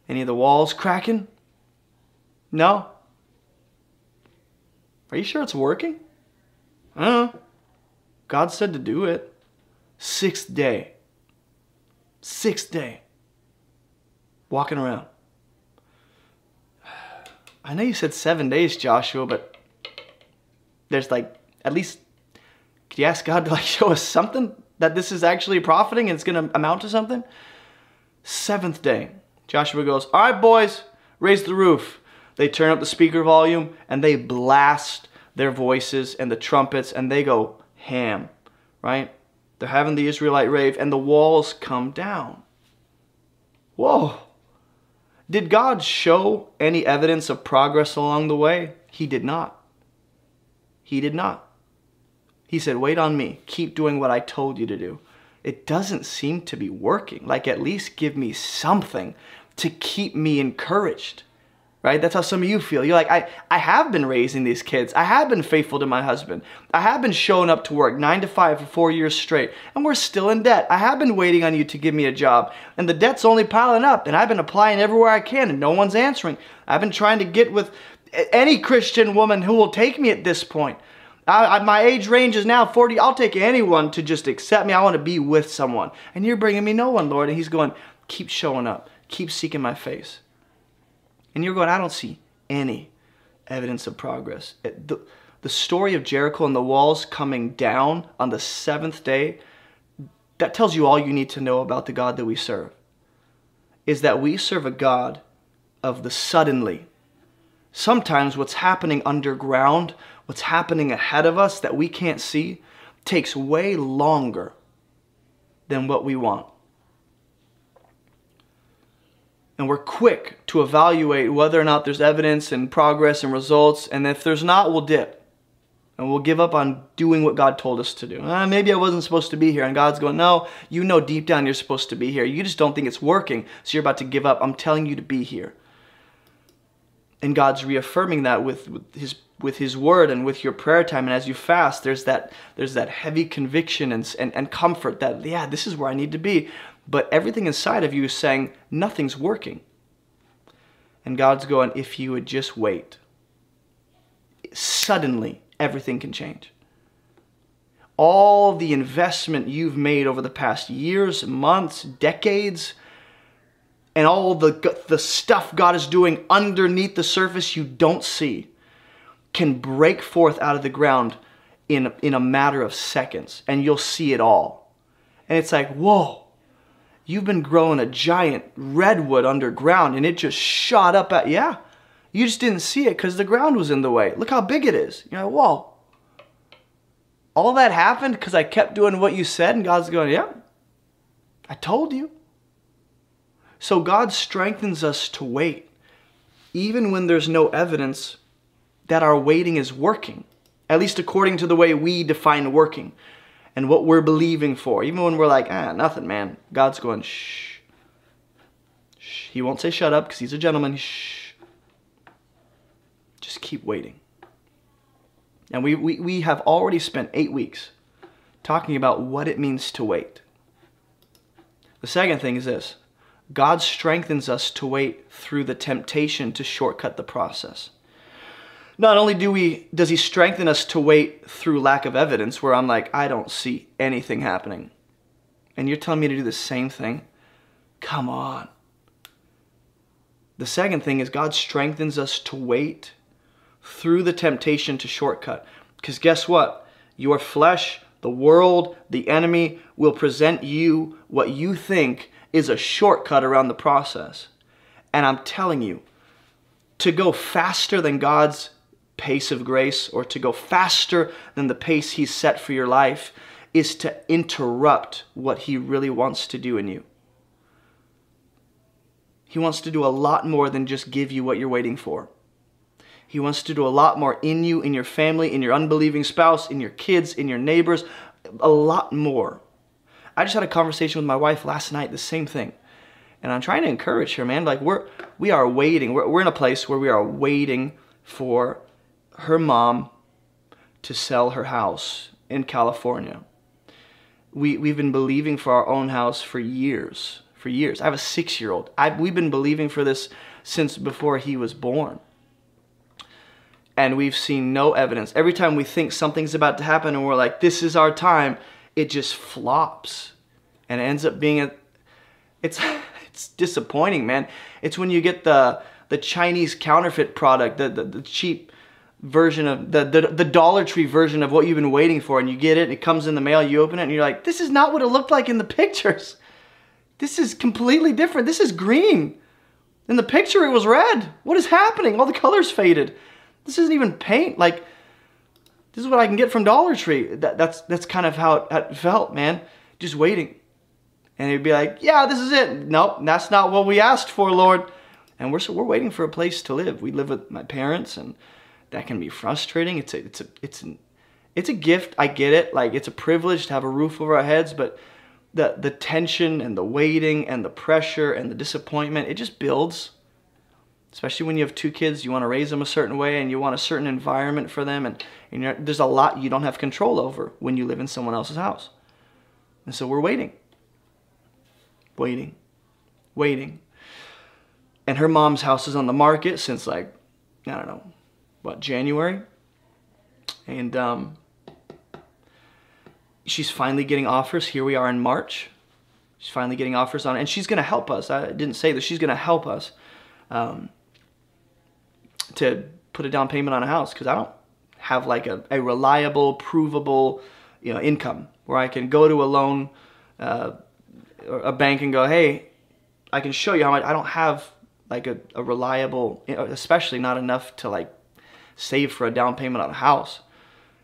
Any of the walls cracking? No. Are you sure it's working? I don't know. God said to do it. Sixth day. Sixth day. Walking around. I know you said seven days, Joshua, but there's like at least could you ask God to like show us something that this is actually profiting and it's gonna amount to something? Seventh day, Joshua goes, All right, boys, raise the roof. They turn up the speaker volume and they blast their voices and the trumpets and they go Ham, right? They're having the Israelite rave, and the walls come down. Whoa. Did God show any evidence of progress along the way? He did not. He did not. He said, Wait on me. Keep doing what I told you to do. It doesn't seem to be working. Like, at least give me something to keep me encouraged right? That's how some of you feel. You're like, I, I have been raising these kids. I have been faithful to my husband. I have been showing up to work nine to five for four years straight, and we're still in debt. I have been waiting on you to give me a job, and the debt's only piling up, and I've been applying everywhere I can, and no one's answering. I've been trying to get with any Christian woman who will take me at this point. I, I, my age range is now 40. I'll take anyone to just accept me. I want to be with someone. And you're bringing me no one, Lord. And he's going, keep showing up. Keep seeking my face. And you're going, I don't see any evidence of progress. The, the story of Jericho and the walls coming down on the seventh day, that tells you all you need to know about the God that we serve. Is that we serve a God of the suddenly. Sometimes what's happening underground, what's happening ahead of us that we can't see, takes way longer than what we want and we're quick to evaluate whether or not there's evidence and progress and results. And if there's not, we'll dip. And we'll give up on doing what God told us to do. Uh, maybe I wasn't supposed to be here. And God's going, No, you know deep down you're supposed to be here. You just don't think it's working. So you're about to give up. I'm telling you to be here. And God's reaffirming that with, with his with his word and with your prayer time and as you fast there's that there's that heavy conviction and, and, and comfort that yeah this is where i need to be but everything inside of you is saying nothing's working. And God's going, if you would just wait, suddenly everything can change. All the investment you've made over the past years, months, decades, and all the, the stuff God is doing underneath the surface you don't see can break forth out of the ground in, in a matter of seconds, and you'll see it all. And it's like, whoa, You've been growing a giant redwood underground and it just shot up at, yeah. You just didn't see it because the ground was in the way. Look how big it is. You're like, whoa. All that happened because I kept doing what you said and God's going, yeah, I told you. So God strengthens us to wait, even when there's no evidence that our waiting is working, at least according to the way we define working and what we're believing for. Even when we're like, ah, nothing, man. God's going, shh. Shh. He won't say shut up because he's a gentleman. Shh. Just keep waiting. And we, we, we have already spent eight weeks talking about what it means to wait. The second thing is this God strengthens us to wait through the temptation to shortcut the process not only do we does he strengthen us to wait through lack of evidence where I'm like, I don't see anything happening. And you're telling me to do the same thing? Come on. The second thing is God strengthens us to wait through the temptation to shortcut. Because guess what? Your flesh, the world, the enemy will present you what you think is a shortcut around the process. And I'm telling you, to go faster than God's pace of grace or to go faster than the pace He's set for your life is to interrupt what He really wants to do in you. He wants to do a lot more than just give you what you're waiting for. He wants to do a lot more in you, in your family, in your unbelieving spouse, in your kids, in your neighbors, a lot more. I just had a conversation with my wife last night, the same thing. And I'm trying to encourage her, man. Like we're we are waiting. We're, we're in a place where we are waiting for her mom to sell her house in California. We, we've been believing for our own house for years. For years. I have a six year old. We've been believing for this since before he was born. And we've seen no evidence. Every time we think something's about to happen and we're like, this is our time, it just flops. And ends up being a. It's, it's disappointing, man. It's when you get the, the Chinese counterfeit product, the, the, the cheap version of the, the the Dollar Tree version of what you've been waiting for, and you get it, it comes in the mail, you open it, and you're like, this is not what it looked like in the pictures. This is completely different. This is green. In the picture, it was red. What is happening? All the colors faded. This isn't even paint. Like, this is what I can get from Dollar Tree. That, that's that's kind of how it felt, man. Just waiting. And he'd be like, yeah, this is it. Nope, that's not what we asked for, Lord. And we're, so we're waiting for a place to live. We live with my parents and that can be frustrating. It's a, it's a, it's an, it's a gift. I get it. Like it's a privilege to have a roof over our heads, but the, the tension and the waiting and the pressure and the disappointment, it just builds. Especially when you have two kids, you want to raise them a certain way and you want a certain environment for them. And, and there's a lot you don't have control over when you live in someone else's house. And so we're waiting waiting, waiting. And her mom's house is on the market since like, I don't know, what, January? And um, she's finally getting offers. Here we are in March. She's finally getting offers on. And she's going to help us. I didn't say that She's going to help us um, to put a down payment on a house because I don't have like a, a reliable, provable, you know, income where I can go to a loan uh, a bank and go, hey, I can show you how much. I don't have like a, a reliable, especially not enough to like save for a down payment on a house.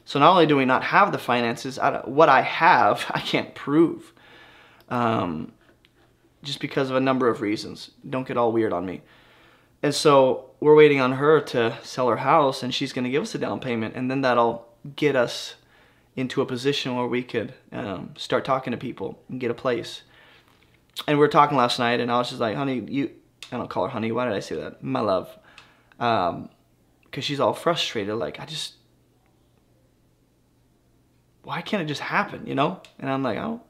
So not only do we not have the finances, what I have, I can't prove. Um, just because of a number of reasons. Don't get all weird on me. And so we're waiting on her to sell her house and she's going to give us a down payment and then that'll get us into a position where we could um, start talking to people and get a place and we were talking last night, and I was just like, honey, you, I don't call her honey. Why did I say that? My love. Um, because she's all frustrated. Like, I just, why can't it just happen, you know? And I'm like, oh,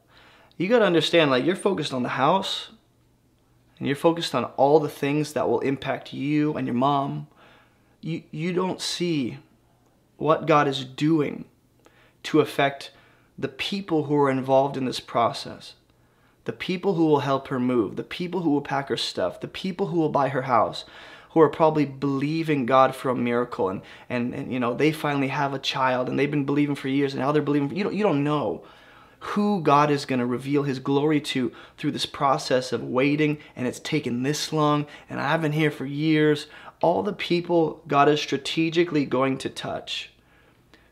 you got to understand, like, you're focused on the house, and you're focused on all the things that will impact you and your mom. You, you don't see what God is doing to affect the people who are involved in this process the people who will help her move, the people who will pack her stuff, the people who will buy her house, who are probably believing God for a miracle. And, and, and you know they finally have a child and they've been believing for years and now they're believing you don't you don't know who God is going to reveal his glory to through this process of waiting and it's taken this long. And I've been here for years. All the people God is strategically going to touch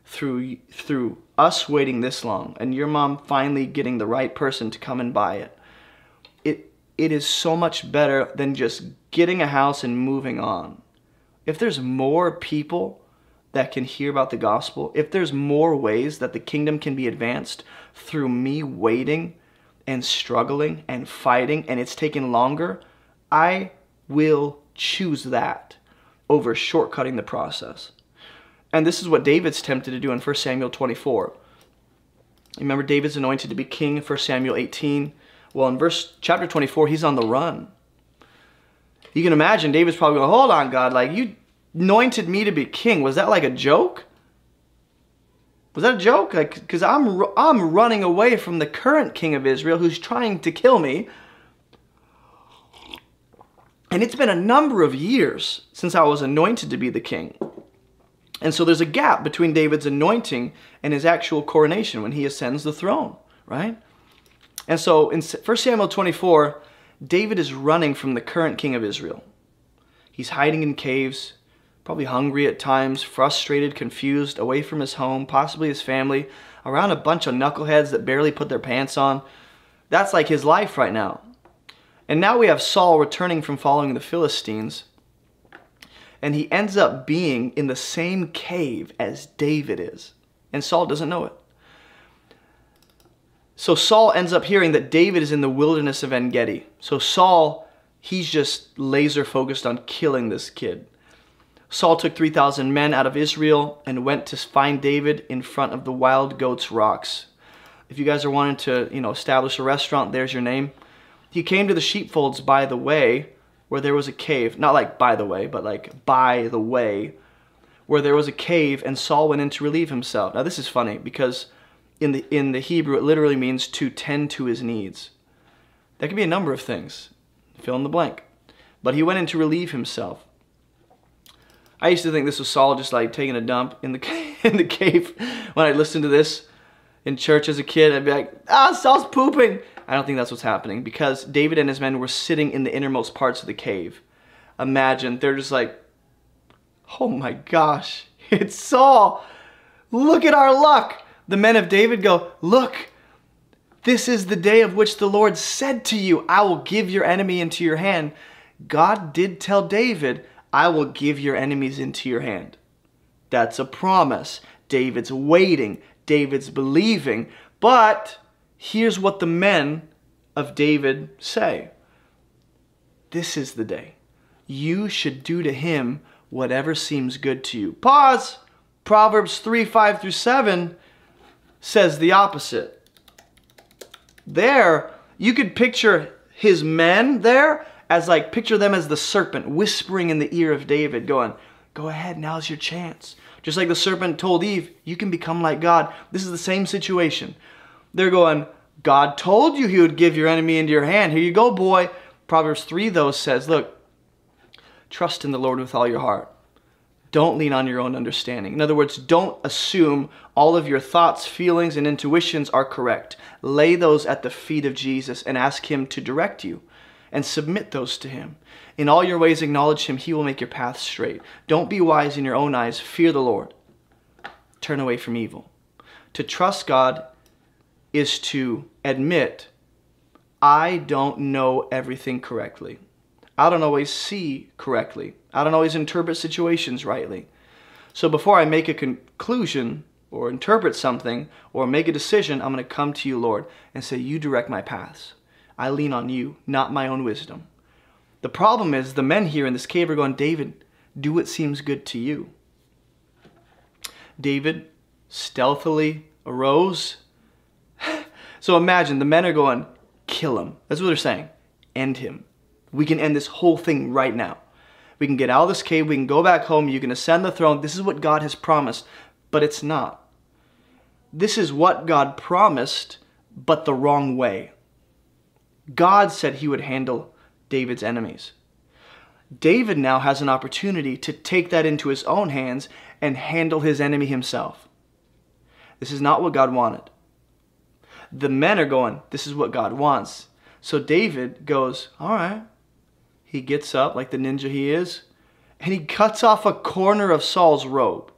through through us waiting this long and your mom finally getting the right person to come and buy it. It it is so much better than just getting a house and moving on if there's more people that can hear about the gospel if there's more ways that the kingdom can be advanced through me waiting and struggling and fighting and it's taking longer i will choose that over shortcutting the process and this is what David's tempted to do in 1 Samuel 24. Remember, David's anointed to be king in 1 Samuel 18. Well, in verse chapter 24, he's on the run. You can imagine David's probably going, hold on, God, like you anointed me to be king. Was that like a joke? Was that a joke? Like, because I'm I'm running away from the current king of Israel who's trying to kill me. And it's been a number of years since I was anointed to be the king. And so there's a gap between David's anointing and his actual coronation when he ascends the throne, right? And so in 1 Samuel 24, David is running from the current king of Israel. He's hiding in caves, probably hungry at times, frustrated, confused, away from his home, possibly his family, around a bunch of knuckleheads that barely put their pants on. That's like his life right now. And now we have Saul returning from following the Philistines and he ends up being in the same cave as David is. And Saul doesn't know it. So Saul ends up hearing that David is in the wilderness of En Gedi. So Saul, he's just laser focused on killing this kid. Saul took 3,000 men out of Israel and went to find David in front of the Wild Goats Rocks. If you guys are wanting to, you know, establish a restaurant, there's your name. He came to the sheepfolds by the way, where there was a cave, not like by the way, but like by the way, where there was a cave and Saul went in to relieve himself. Now this is funny because in the in the Hebrew it literally means to tend to his needs. That could be a number of things. Fill in the blank. But he went in to relieve himself. I used to think this was Saul just like taking a dump in the in the cave. When I listened to this in church as a kid, I'd be like, ah, Saul's pooping. I don't think that's what's happening because David and his men were sitting in the innermost parts of the cave. Imagine, they're just like, oh my gosh, it's Saul. Look at our luck. The men of David go, Look, this is the day of which the Lord said to you, I will give your enemy into your hand. God did tell David, I will give your enemies into your hand. That's a promise. David's waiting, David's believing. But here's what the men of David say This is the day. You should do to him whatever seems good to you. Pause. Proverbs 3 5 through 7 says the opposite. There, you could picture his men there as like, picture them as the serpent whispering in the ear of David, going, Go ahead, now's your chance. Just like the serpent told Eve, you can become like God. This is the same situation. They're going, God told you he would give your enemy into your hand. Here you go, boy. Proverbs 3, though, says, Look, trust in the Lord with all your heart. Don't lean on your own understanding. In other words, don't assume all of your thoughts, feelings, and intuitions are correct. Lay those at the feet of Jesus and ask Him to direct you and submit those to Him. In all your ways, acknowledge Him. He will make your path straight. Don't be wise in your own eyes. Fear the Lord. Turn away from evil. To trust God is to admit, I don't know everything correctly. I don't always see correctly. I don't always interpret situations rightly. So before I make a conclusion or interpret something or make a decision, I'm going to come to you, Lord, and say, You direct my paths. I lean on you, not my own wisdom. The problem is the men here in this cave are going, David, do what seems good to you. David stealthily arose. so imagine the men are going, kill him. That's what they're saying. End him. We can end this whole thing right now. We can get out of this cave. We can go back home. You can ascend the throne. This is what God has promised, but it's not. This is what God promised, but the wrong way. God said he would handle David's enemies. David now has an opportunity to take that into his own hands and handle his enemy himself. This is not what God wanted. The men are going, This is what God wants. So David goes, All right. He gets up like the ninja he is, and he cuts off a corner of Saul's robe.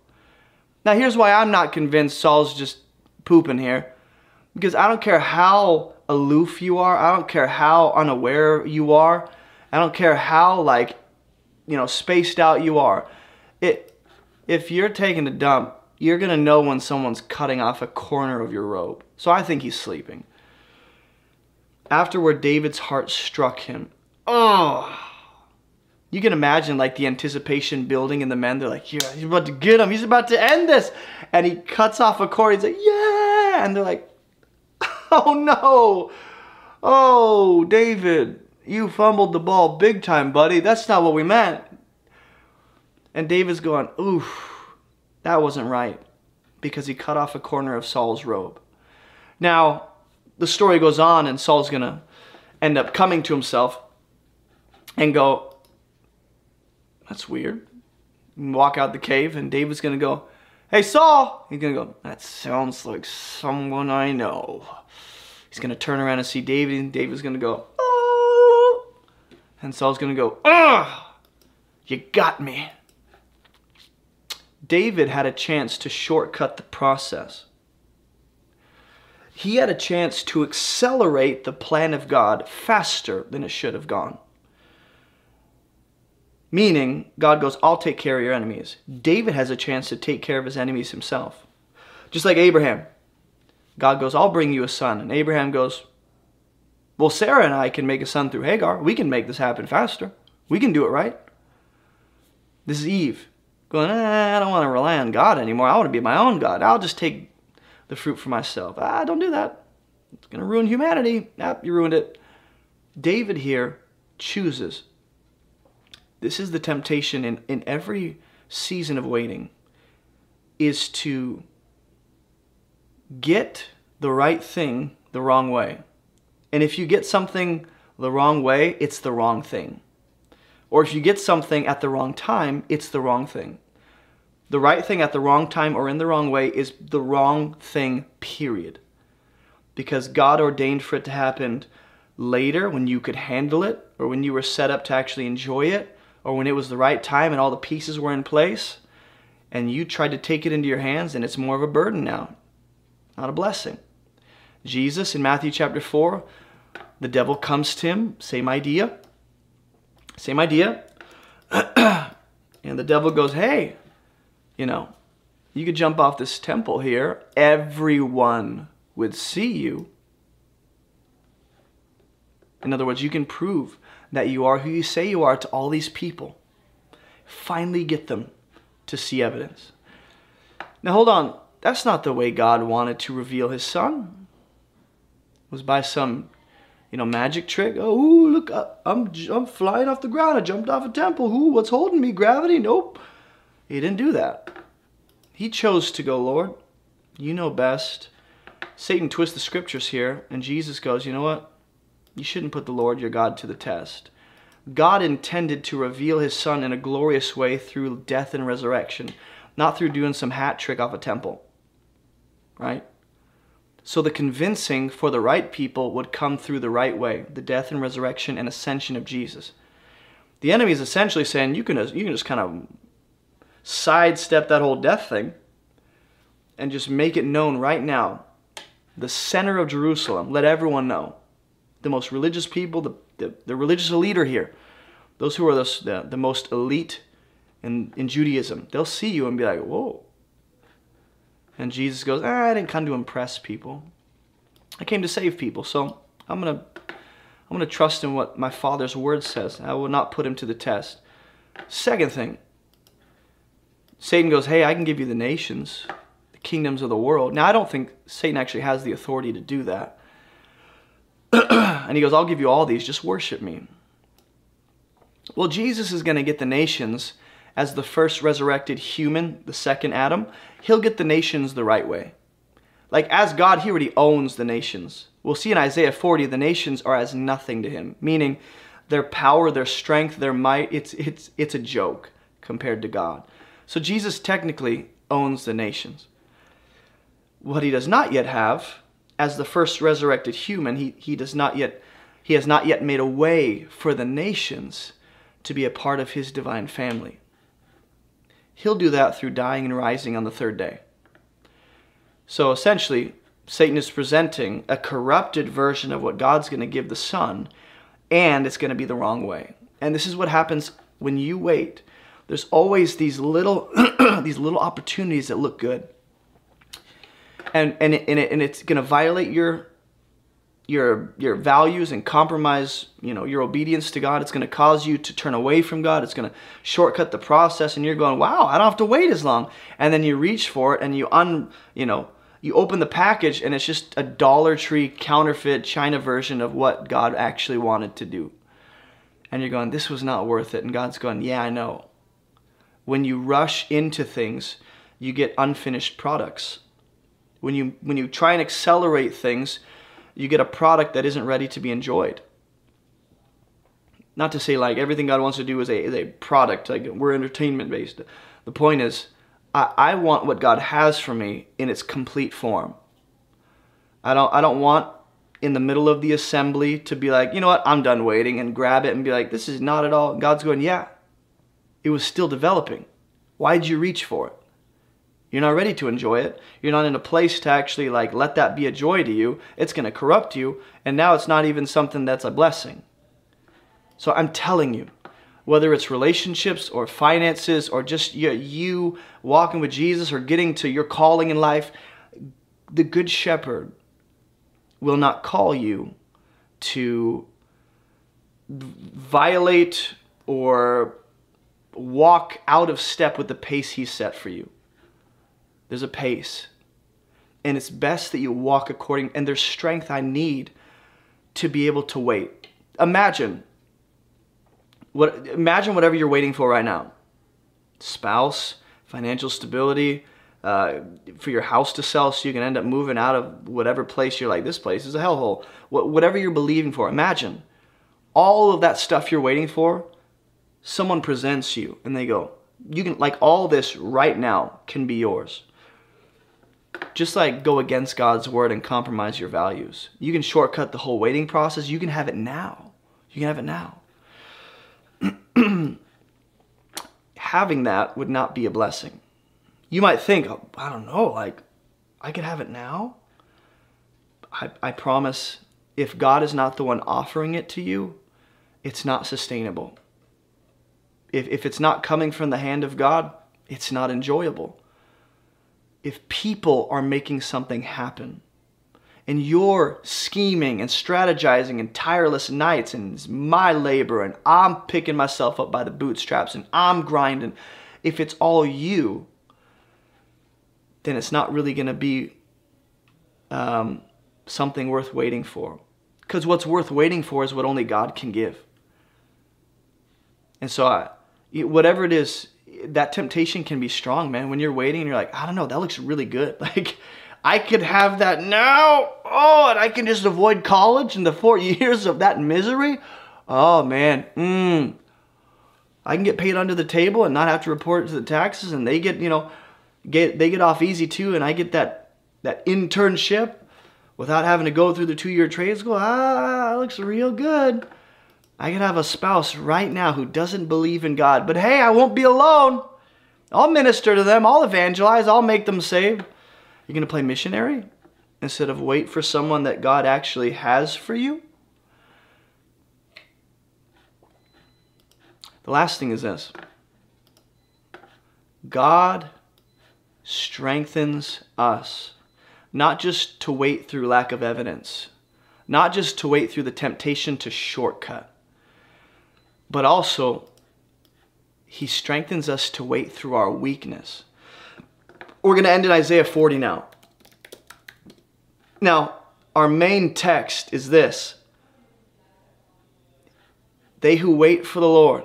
Now, here's why I'm not convinced Saul's just pooping here. Because I don't care how aloof you are, I don't care how unaware you are, I don't care how, like, you know, spaced out you are. It, if you're taking a dump, you're to know when someone's cutting off a corner of your robe. So I think he's sleeping. Afterward, David's heart struck him. Oh! You can imagine like the anticipation building in the men. They're like, yeah, he's about to get him. He's about to end this. And he cuts off a cord. He's like, yeah. And they're like, oh no. Oh, David, you fumbled the ball big time, buddy. That's not what we meant. And David's going, oof, that wasn't right. Because he cut off a corner of Saul's robe. Now, the story goes on, and Saul's going to end up coming to himself and go, That's weird. Walk out the cave, and David's to go, Hey, Saul! He's to go, That sounds like someone I know. He's to turn around and see David, and David's to go, Oh! And Saul's to go, Ugh! You got me. David had a chance to shortcut the process he had a chance to accelerate the plan of God faster than it should have gone. Meaning, God goes, I'll take care of your enemies. David has a chance to take care of his enemies himself. Just like Abraham. God goes, I'll bring you a son. And Abraham goes, Well, Sarah and I can make a son through Hagar. We can make this happen faster. We can do it right. This is Eve going, eh, I don't want to rely on God anymore. I want to be my own God. I'll just take the fruit for myself. Ah, don't do that. It's going to ruin humanity. Ah, you ruined it. David here chooses. This is the temptation in, in every season of waiting is to get the right thing the wrong way. And if you get something the wrong way, it's the wrong thing. Or if you get something at the wrong time, it's the wrong thing. The right thing at the wrong time or in the wrong way is the wrong thing, period. Because God ordained for it to happen later when you could handle it or when you were set up to actually enjoy it or when it was the right time and all the pieces were in place. and you tried to take it into your hands and it's more of a burden now, not a blessing. Jesus in Matthew chapter 4, the devil comes to him, same idea. Same idea. and the devil goes, Hey, you know, you could jump off this temple here, everyone would see you. In other words, you can prove that you are who you say you are to all these people. Finally get them to see evidence. Now hold on, that's not the way God wanted to reveal his son. It was by some, you know, magic trick. Oh, look, I'm I'm flying off the ground. I jumped off a temple. Ooh, what's holding me? Gravity? Nope. He didn't do that. He chose to go, Lord. You know best. Satan twists the scriptures here, and Jesus goes, you know what? You shouldn't put the Lord your God to the test. God intended to reveal his son in a glorious way through death and resurrection, not through doing some hat trick off a temple. Right? So the convincing for the right people would come through the right way, the death and resurrection and ascension of Jesus. The enemy is essentially saying you can you can just kind of sidestep that whole death thing and just make it known right now. The center of Jerusalem, let everyone know. The most religious people, the the, the religious leader here, those who are the, the, the most elite in, in Judaism, they'll see you and be like, whoa. And Jesus goes, ah, I didn't come to impress people. I came to save people. So I'm going to I'm going to trust in what my Father's word says. I will not put him to the test. Second thing, Satan goes, hey, I can give you the nations, the kingdoms of the world. Now, I don't think Satan actually has the authority to do that. and he goes, I'll give you all these, just worship me. Well, Jesus is going to get the nations as the first resurrected human, the second Adam. He'll get the nations the right way. Like, as God, he already owns the nations. We'll see in Isaiah 40, the nations are as nothing to him, meaning their power, their strength, their might, it's, it's, it's a joke compared to God. So Jesus technically owns the nations. What he does not yet have as the first resurrected human, he, he does not yet he has not yet made a way for the nations to be a part of his divine family. He'll do that through dying and rising on the third day. So essentially, Satan is presenting a corrupted version of what God's going to give the Son, and it's going to be the wrong way. And this is what happens when you wait. There's always these little these little opportunities that look good and and and, it, and it's going to violate your your your values and compromise you know your obedience to God. It's going to cause you to turn away from God. It's going to shortcut the process, and you're going, wow, I don't have to wait as long. And then you reach for it, and you un you know you open the package, and it's just a Dollar Tree counterfeit China version of what God actually wanted to do. And you're going, this was not worth it. And God's going, yeah, I know. When you rush into things, you get unfinished products when you when you try and accelerate things, you get a product that isn't ready to be enjoyed. Not to say like everything God wants to do is a, is a product, like we're entertainment based. The point is, I, I want what God has for me in its complete form. I don't I don't want in the middle of the assembly to be like, you know what, I'm done waiting and grab it and be like, this is not at all. God's going, yeah, it was still developing. Why'd you reach for it? You're not ready to enjoy it. You're not in a place to actually like let that be a joy to you. It's going to corrupt you and now it's not even something that's a blessing. So I'm telling you, whether it's relationships or finances or just you, you walking with Jesus or getting to your calling in life, the good shepherd will not call you to violate or walk out of step with the pace he set for you. There's a pace. And it's best that you walk according, and there's strength I need to be able to wait. Imagine what imagine whatever you're waiting for right now. Spouse, financial stability, uh, for your house to sell so you can end up moving out of whatever place you're like, this place is a hellhole. whatever you're believing for, imagine all of that stuff you're waiting for, someone presents you and they go, you can, like all this right now can be yours just like go against God's word and compromise your values. You can shortcut the whole waiting process. You can have it now. You can have it now. Having that would not be a blessing. you might think, oh, I don't know, like, I could have it now. I, I promise, if God is not the one offering it to you, it's not sustainable. If, if it's not coming from the hand of God, it's not enjoyable. If people are making something happen, and you're scheming and strategizing and tireless nights and it's my labor and I'm picking myself up by the bootstraps and I'm grinding, if it's all you, then it's not really going to be um, something worth waiting for. Because what's worth waiting for is what only God can give. And so, I, whatever it is, that temptation can be strong, man. When you're waiting and you're like, I don't know, that looks really good. Like, I could have that now. Oh, and I can just avoid college and the four years of that misery. Oh, man. Mmm. I can get paid under the table and not have to report to the taxes, and they get, you know, get they get off easy too, and I get that that internship without having to go through the two-year trade school. Ah, looks real good. I could have a spouse right now who doesn't believe in God, but hey, I won't be alone. I'll minister to them. I'll evangelize. I'll make them saved. You're going to play missionary instead of wait for someone that God actually has for you? The last thing is this God strengthens us, not just to wait through lack of evidence, not just to wait through the temptation to shortcut, but also He strengthens us to wait through our weakness. We're going to end in Isaiah 40 now. Now, our main text is this They who wait for the Lord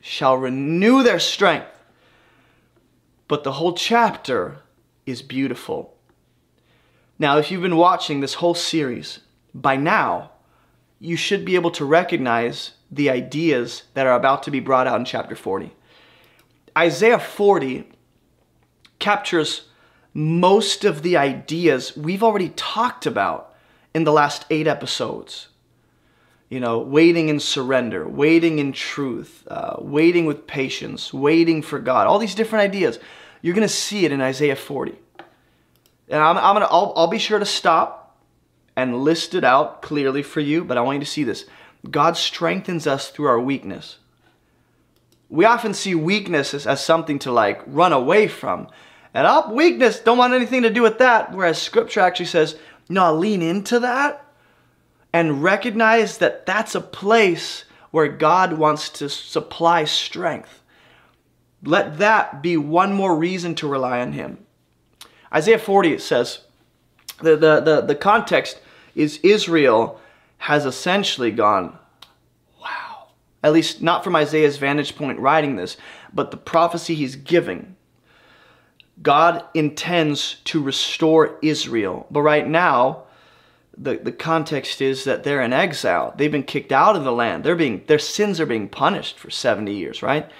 shall renew their strength. But the whole chapter is beautiful. Now, if you've been watching this whole series, by now, you should be able to recognize the ideas that are about to be brought out in chapter 40. Isaiah 40 captures most of the ideas we've already talked about in the last eight episodes. You know, waiting in surrender, waiting in truth, uh, waiting with patience, waiting for God, all these different ideas. You're going to see it in Isaiah 40. And I'm, I'm gonna, I'll, I'll be sure to stop and list it out clearly for you, but I want you to see this. God strengthens us through our weakness. We often see weakness as, as something to like run away from. And up, oh, weakness, don't want anything to do with that. Whereas scripture actually says, no, lean into that and recognize that that's a place where God wants to supply strength. Let that be one more reason to rely on Him. Isaiah 40 it says, the, the, the, the context is Israel has essentially gone, wow. At least not from Isaiah's vantage point writing this, but the prophecy he's giving God intends to restore Israel. But right now, the, the context is that they're in exile. They've been kicked out of the land. They're being their sins are being punished for 70 years, right?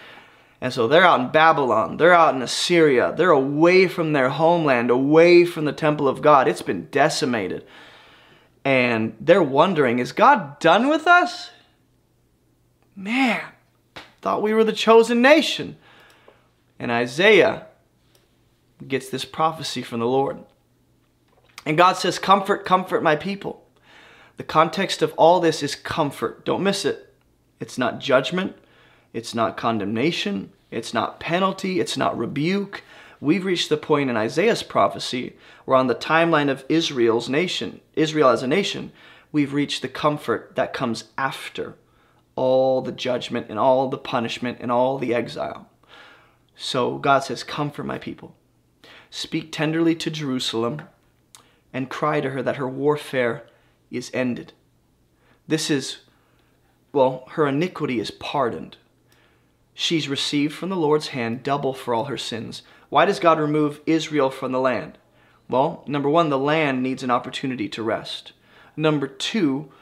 And so they're out in Babylon, they're out in Assyria, they're away from their homeland, away from the temple of God. It's been decimated. And they're wondering, is God done with us? Man, thought we were the chosen nation. And Isaiah gets this prophecy from the Lord. And God says, Comfort, comfort my people. The context of all this is comfort. Don't miss it. It's not judgment, it's not condemnation, it's not penalty, it's not rebuke. We've reached the point in Isaiah's prophecy where, on the timeline of Israel's nation, Israel as a nation, we've reached the comfort that comes after all the judgment and all the punishment and all the exile. So God says, Comfort my people. Speak tenderly to Jerusalem and cry to her that her warfare is ended. This is, well, her iniquity is pardoned. She's received from the Lord's hand double for all her sins. Why does God remove Israel from the land? Well, number one, the land needs an opportunity to rest. Number two,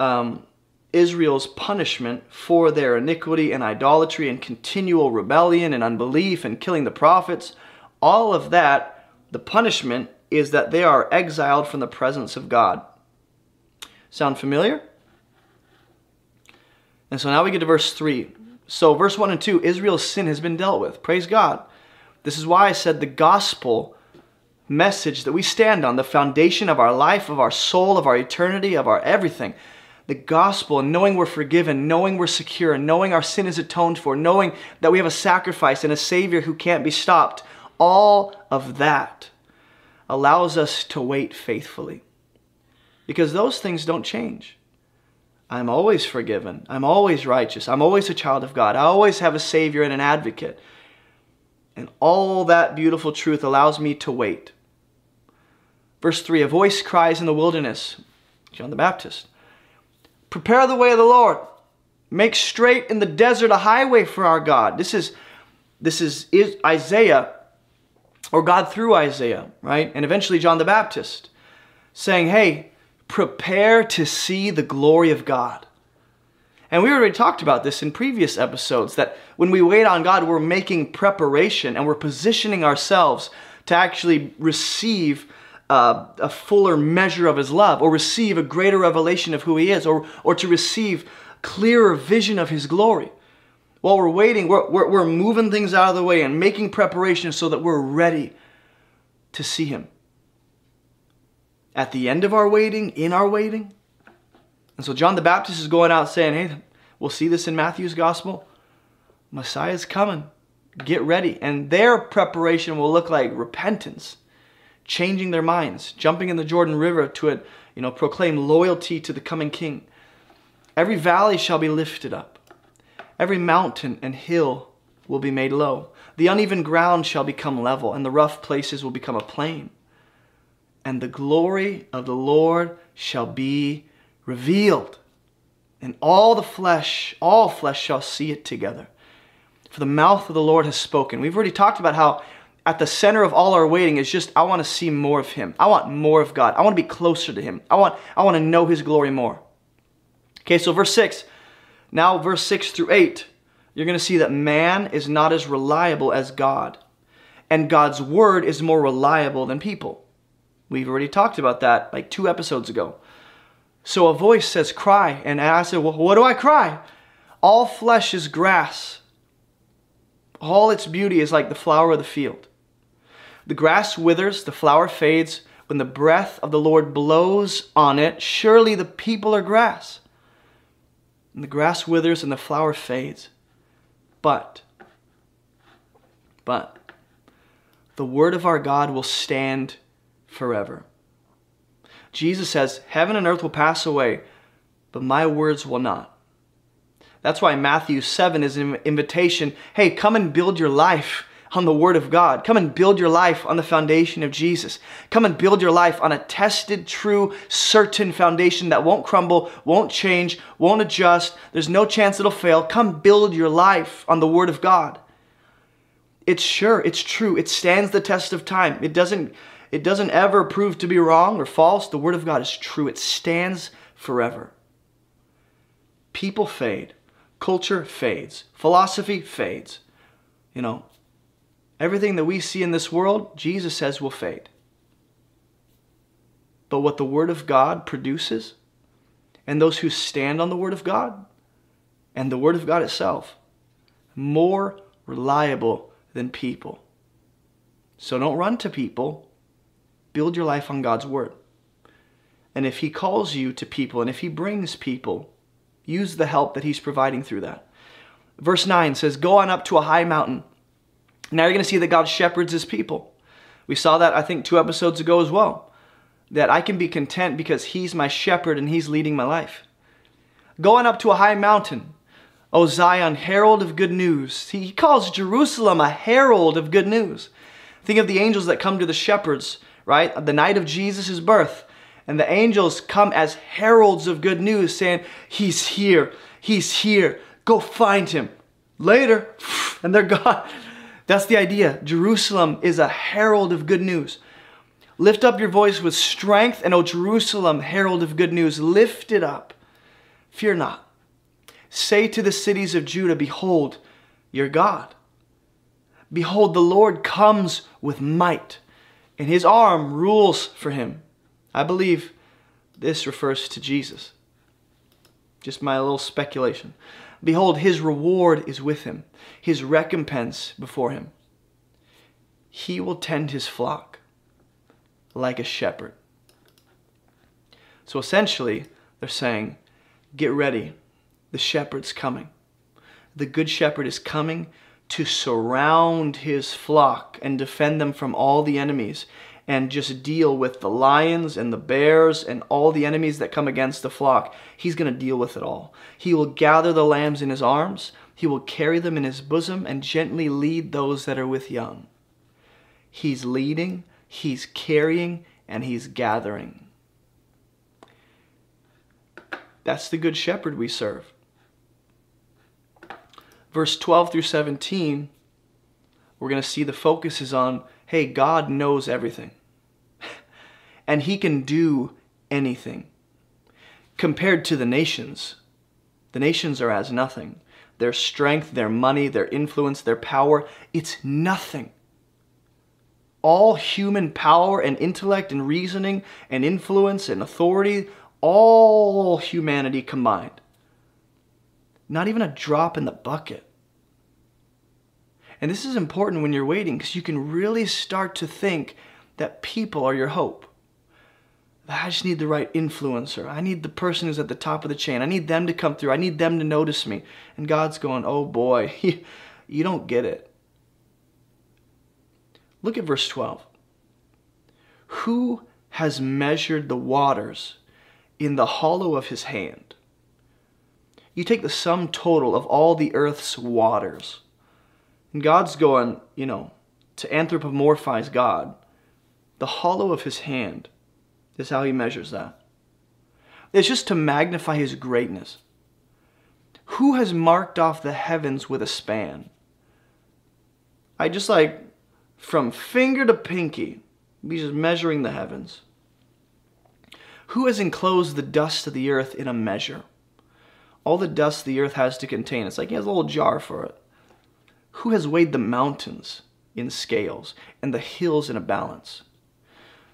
um, Israel's punishment for their iniquity and idolatry and continual rebellion and unbelief and killing the prophets all of that, the punishment is that they are exiled from the presence of God. Sound familiar? And so now we get to verse 3. So, verse 1 and 2 Israel's sin has been dealt with. Praise God. This is why I said the gospel message that we stand on, the foundation of our life, of our soul, of our eternity, of our everything. The gospel knowing we're forgiven, knowing we're secure, knowing our sin is atoned for, knowing that we have a sacrifice and a Savior who can't be stopped, all of that allows us to wait faithfully. Because those things don't change. I'm always forgiven. I'm always righteous. I'm always a child of God. I always have a Savior and an advocate. And all that beautiful truth allows me to wait. Verse 3 A voice cries in the wilderness, John the Baptist, Prepare the way of the Lord. Make straight in the desert a highway for our God. This is this is Isaiah or God through Isaiah, right? And eventually John the Baptist saying, "Hey, prepare to see the glory of God. And we already talked about this in previous episodes that when we wait on God, we're making preparation and we're positioning ourselves to actually receive uh, a fuller measure of His love or receive a greater revelation of who He is or, or to receive clearer vision of His glory. While we're waiting, we're, we're, we're moving things out of the way and making preparation so that we're ready to see Him at the end of our waiting, in our waiting. And so John the Baptist is going out saying, hey, we'll see this in Matthew's gospel. Messiah's coming. Get ready. And their preparation will look like repentance, changing their minds, jumping in the Jordan River to it, you know, proclaim loyalty to the coming king. Every valley shall be lifted up. Every mountain and hill will be made low. The uneven ground shall become level, and the rough places will become a plain and the glory of the Lord shall be revealed. And all the flesh, all flesh shall see it together. For the mouth of the Lord has spoken. We've already talked about how at the center of all our waiting is just I want to see more of him. I want more of God. I want to be closer to him. I want I want to know his glory more. Okay, so verse 6. Now verse 6 through 8, you're going to see that man is not as reliable as God. And God's word is more reliable than people. We've already talked about that like two episodes ago. So a voice says, Cry. And I said, Well, what do I cry? All flesh is grass. All its beauty is like the flower of the field. The grass withers, the flower fades. When the breath of the Lord blows on it, surely the people are grass. And the grass withers and the flower fades. But, but, the word of our God will stand forever. Jesus says, Heaven and earth will pass away, but my words will not. That's why Matthew 7 is an invitation hey, come and build your life on the Word of God. Come and build your life on the foundation of Jesus. Come and build your life on a tested, true, certain foundation that won't crumble, won't change, won't adjust. There's no chance it'll fail. Come build your life on the Word of God. It's sure, it's true, it stands the test of time. It doesn't it doesn't ever prove to be wrong or false. The Word of God is true, it stands forever. People fade, culture fades, philosophy fades. You know, everything that we see in this world, Jesus says will fade. But what the Word of God produces, and those who stand on the Word of God, and the Word of God itself, more reliable than people. So don't run to people Build your life on God's Word. And if He calls you to people and if He brings people, use the help that He's providing through that. Verse 9 says, Go on up to a high mountain. Now you're going to see that God shepherds His people. We saw that, I think, two episodes ago as well. That I can be content because He's my shepherd and He's leading my life. Going up to a high mountain. O Zion, herald of good news. He calls Jerusalem a herald of good news. Think of the angels that come to the shepherds right? The night of Jesus' birth. And the angels come as heralds of good news saying, He's here, He's here, go find Him. Later, and they're gone. That's the idea. Jerusalem is a herald of good news. Lift up your voice with strength, and O Jerusalem, herald of good news, lift it up. Fear not. Say to the cities of Judah, Behold, your God. Behold, the Lord comes with might and his arm rules for him. I believe this refers to Jesus. Just my little speculation. Behold, his reward is with him, his recompense before him. he will tend his flock like a shepherd. So essentially, they're saying, get ready. The shepherd's coming. The good shepherd is coming to surround his flock and defend them from all the enemies and just deal with the lions and the bears and all the enemies that come against the flock. He's going to deal with it all. He will gather the lambs in his arms, he will carry them in his bosom, and gently lead those that are with young. He's leading, he's carrying, and he's gathering. That's the good shepherd we serve. Verse 12 through 17, we're going to see the focus is on hey, God knows everything. and He can do anything. Compared to the nations, the nations are as nothing. Their strength, their money, their influence, their power, it's nothing. All human power and intellect and reasoning and influence and authority, all humanity combined. Not even a drop in the bucket. And this is important when you're waiting because you can really start to think that people are your hope. I just need the right influencer. I need the person who's at the top of the chain. I need them to come through. I need them to notice me. And God's going, oh boy, you don't get it. Look at verse 12. Who has measured the waters in the hollow of his hand? You take the sum total of all the earth's waters and God's going, you know, to anthropomorphize God. The hollow of his hand is how he measures that. It's just to magnify his greatness. Who has marked off the heavens with a span? I just like from finger to pinky, he's just measuring the heavens. Who has enclosed the dust of the earth in a measure? All the dust the earth has to contain. It's like he has a little jar for it. Who has weighed the mountains in scales and the hills in a balance?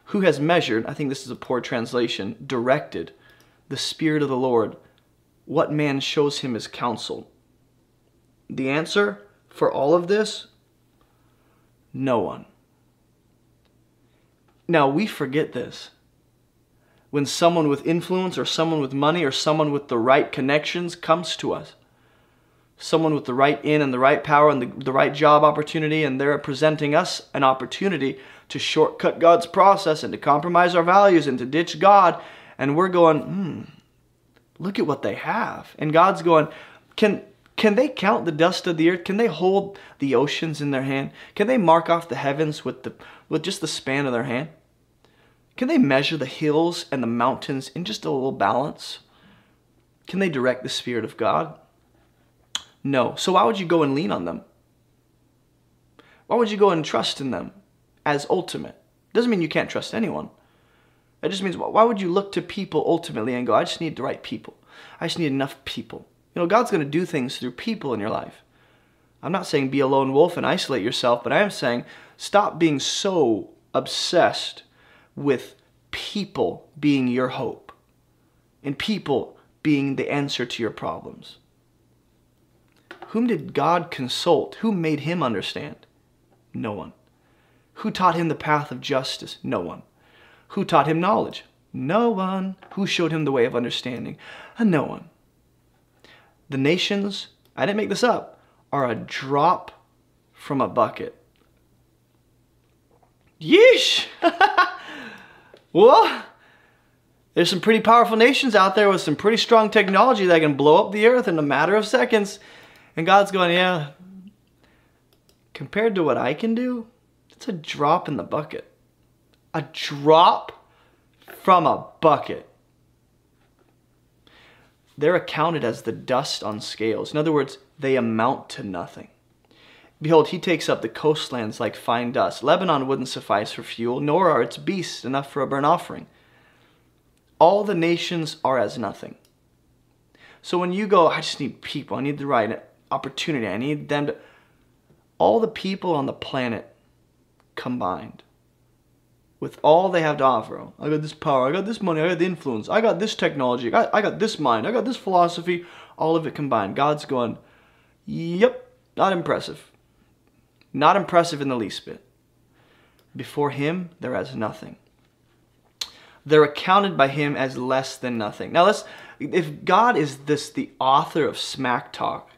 Who has measured, I think this is a poor translation, directed the Spirit of the Lord? What man shows him his counsel? The answer for all of this? No one. Now we forget this. When someone with influence or someone with money or someone with the right connections comes to us, someone with the right in and the right power and the, the right job opportunity, and they're presenting us an opportunity to shortcut God's process and to compromise our values and to ditch God. And we're going, hmm, look at what they have. And God's going, can, can they count the dust of the earth? Can they hold the oceans in their hand? Can they mark off the heavens with, the, with just the span of their hand? Can they measure the hills and the mountains in just a little balance? Can they direct the Spirit of God? No. So why would you go and lean on them? Why would you go and trust in them as ultimate? Doesn't mean you can't trust anyone. It just means why would you look to people ultimately and go, I just need the right people. I just need enough people. You know, God's going to do things through people in your life. I'm not saying be a lone wolf and isolate yourself, but I am saying stop being so obsessed with people being your hope and people being the answer to your problems. Whom did God consult? Who made him understand? No one. Who taught him the path of justice? No one. Who taught him knowledge? No one. Who showed him the way of understanding? Uh, no one. The nations, I didn't make this up, are a drop from a bucket. Yeesh! well, there's some pretty powerful nations out there with some pretty strong technology that can blow up the earth in a matter of seconds. And God's going, yeah, compared to what I can do, it's a drop in the bucket. A drop from a bucket. They're accounted as the dust on scales. In other words, they amount to nothing. Behold, he takes up the coastlands like fine dust. Lebanon wouldn't suffice for fuel, nor are its beasts enough for a burnt offering. All the nations are as nothing. So when you go, I just need people, I need the right opportunity. I need them to, all the people on the planet combined with all they have to offer. I got this power, I got this money, I got the influence, I got this technology, I got, I got this mind, I got this philosophy, all of it combined. God's going, yep, not impressive. Not impressive in the least bit. Before him, they're as nothing. They're accounted by him as less than nothing. Now let's, if God is this, the author of smack talk,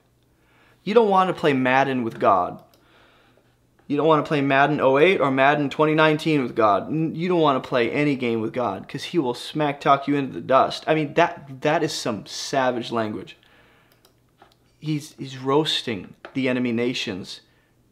you don't want to play Madden with God. You don't want to play Madden 08 or Madden 2019 with God. You don't want to play any game with God because he will smack talk you into the dust. I mean, that that is some savage language. He's, he's roasting the enemy nations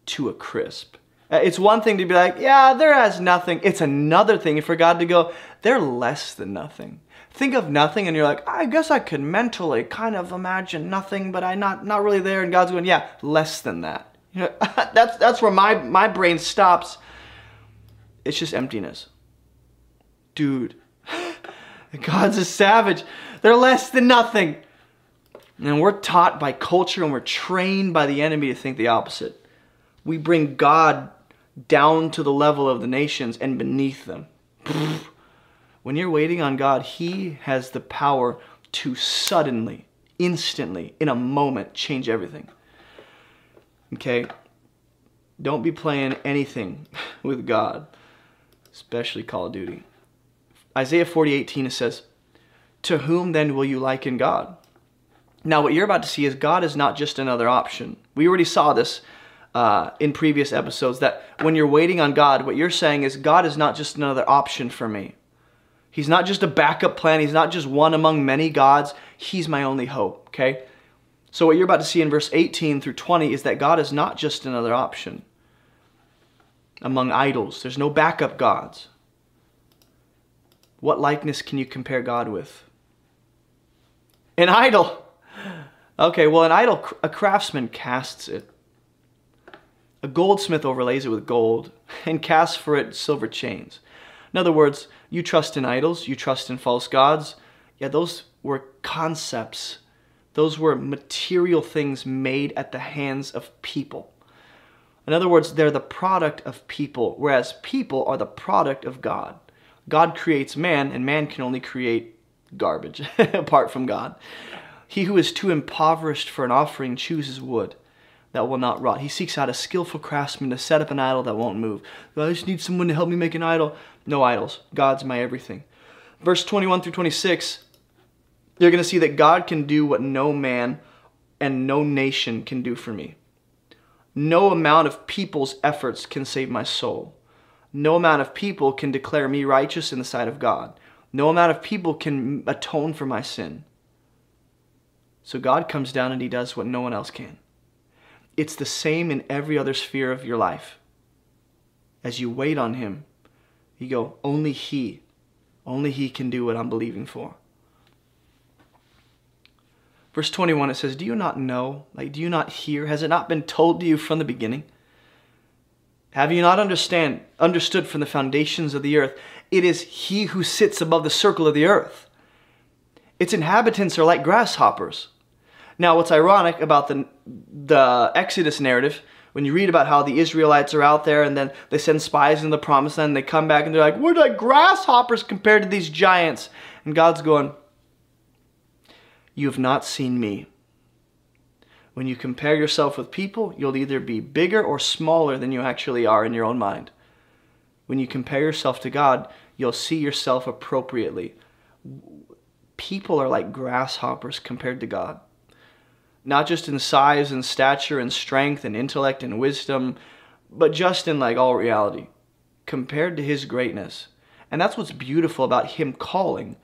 to a crisp. Uh, it's one thing to be like, yeah, they're as nothing. It's another thing for God to go, they're less than nothing. Think of nothing and you're like, I guess I could mentally kind of imagine nothing, but I'm not, not really there. And God's going, yeah, less than that. You know, that's that's where my my brain stops. It's just emptiness. Dude, God's a savage. They're less than nothing. And we're taught by culture and we're trained by the enemy to think the opposite. We bring God down to the level of the nations and beneath them. When you're waiting on God, He has the power to suddenly, instantly, in a moment, change everything. Okay? Don't be playing anything with God, especially Call of Duty. Isaiah 40, 18, it says, To whom then will you liken God? Now, what you're about to see is God is not just another option. We already saw this uh, in previous episodes that when you're waiting on God, what you're saying is God is not just another option for me. He's not just a backup plan. He's not just one among many gods. He's my only hope, okay? So, what you're about to see in verse 18 through 20 is that God is not just another option among idols, there's no backup gods. What likeness can you compare God with? An idol. Okay, well, an idol, a craftsman casts it. A goldsmith overlays it with gold and casts for it silver chains. In other words, you trust in idols, you trust in false gods. Yeah, those were concepts those were material things made at the hands of people. In other words, they're the product of people, whereas people are the product of God. God creates man, and man can only create garbage apart from God. He who is too impoverished for an offering chooses wood that will not rot. He seeks out a skillful craftsman to set up an idol that won't move. I just need someone to help me make an idol. No idols. God's my everything. Verse 21 through 26 you're going to see that God can do what no man and no nation can do for me. No amount of people's efforts can save my soul. No amount of people can declare me righteous in the sight of God. No amount of people can atone for my sin. So God comes down and He does what no one else can. It's the same in every other sphere of your life. As you wait on Him, you go, only He, only He can do what I'm believing for. Verse 21, it says, Do you not know? Like, do you not hear? Has it not been told to you from the beginning? Have you not understand, understood from the foundations of the earth? It is he who sits above the circle of the earth. Its inhabitants are like grasshoppers. Now, what's ironic about the, the Exodus narrative, when you read about how the Israelites are out there and then they send spies in the promised land, and they come back and they're like, We're like grasshoppers compared to these giants. And God's going, you have not seen me. When you compare yourself with people, you'll either be bigger or smaller than you actually are in your own mind. When you compare yourself to God, you'll see yourself appropriately. People are like grasshoppers compared to God. Not just in size and stature and strength and intellect and wisdom, but just in like all reality, compared to his greatness. And that's what's beautiful about him calling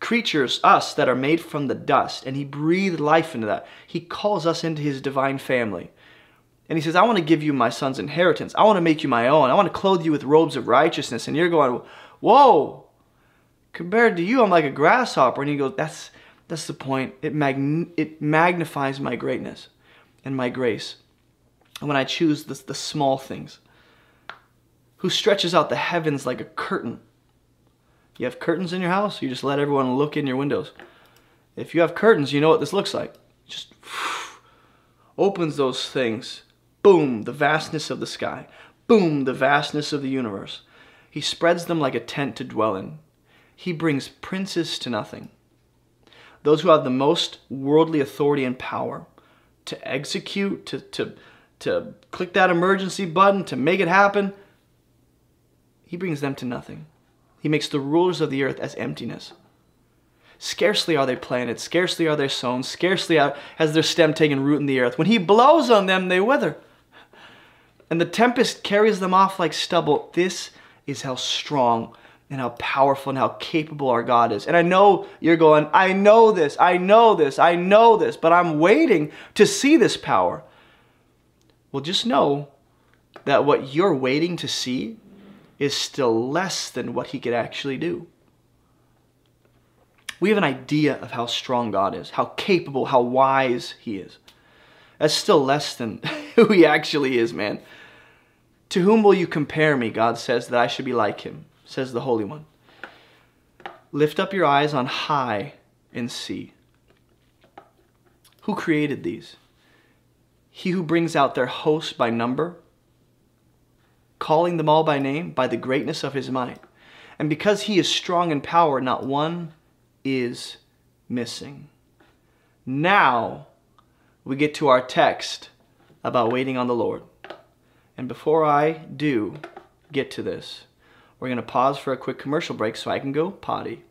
creatures, us, that are made from the dust, and he breathed life into that. He calls us into his divine family. And he says, I want to give you my son's inheritance. I want to make you my own. I want to clothe you with robes of righteousness. And you're going, whoa, compared to you, I'm like a grasshopper. And he goes, that's, that's the point. It, mag- it magnifies my greatness and my grace. And when I choose the, the small things, who stretches out the heavens like a curtain you have curtains in your house, you just let everyone look in your windows. If you have curtains, you know what this looks like. Just opens those things. Boom, the vastness of the sky. Boom, the vastness of the universe. He spreads them like a tent to dwell in. He brings princes to nothing. Those who have the most worldly authority and power to execute, to, to, to click that emergency button, to make it happen, he brings them to nothing. He makes the rulers of the earth as emptiness. Scarcely are they planted, scarcely are they sown, scarcely has their stem taken root in the earth. When he blows on them, they wither. And the tempest carries them off like stubble. This is how strong and how powerful and how capable our God is. And I know you're going, I know this, I know this, I know this, but I'm waiting to see this power. Well, just know that what you're waiting to see is still less than what he could actually do. We have an idea of how strong God is, how capable, how wise he is. That's still less than who he actually is, man. To whom will you compare me? God says that I should be like him, says the Holy One. Lift up your eyes on high and see. Who created these? He who brings out their host by number calling them all by name by the greatness of his might. And because he is strong in power, not one is missing. Now we get to our text about waiting on the Lord. And before I do get to this, we're going to pause for a quick commercial break so I can go potty.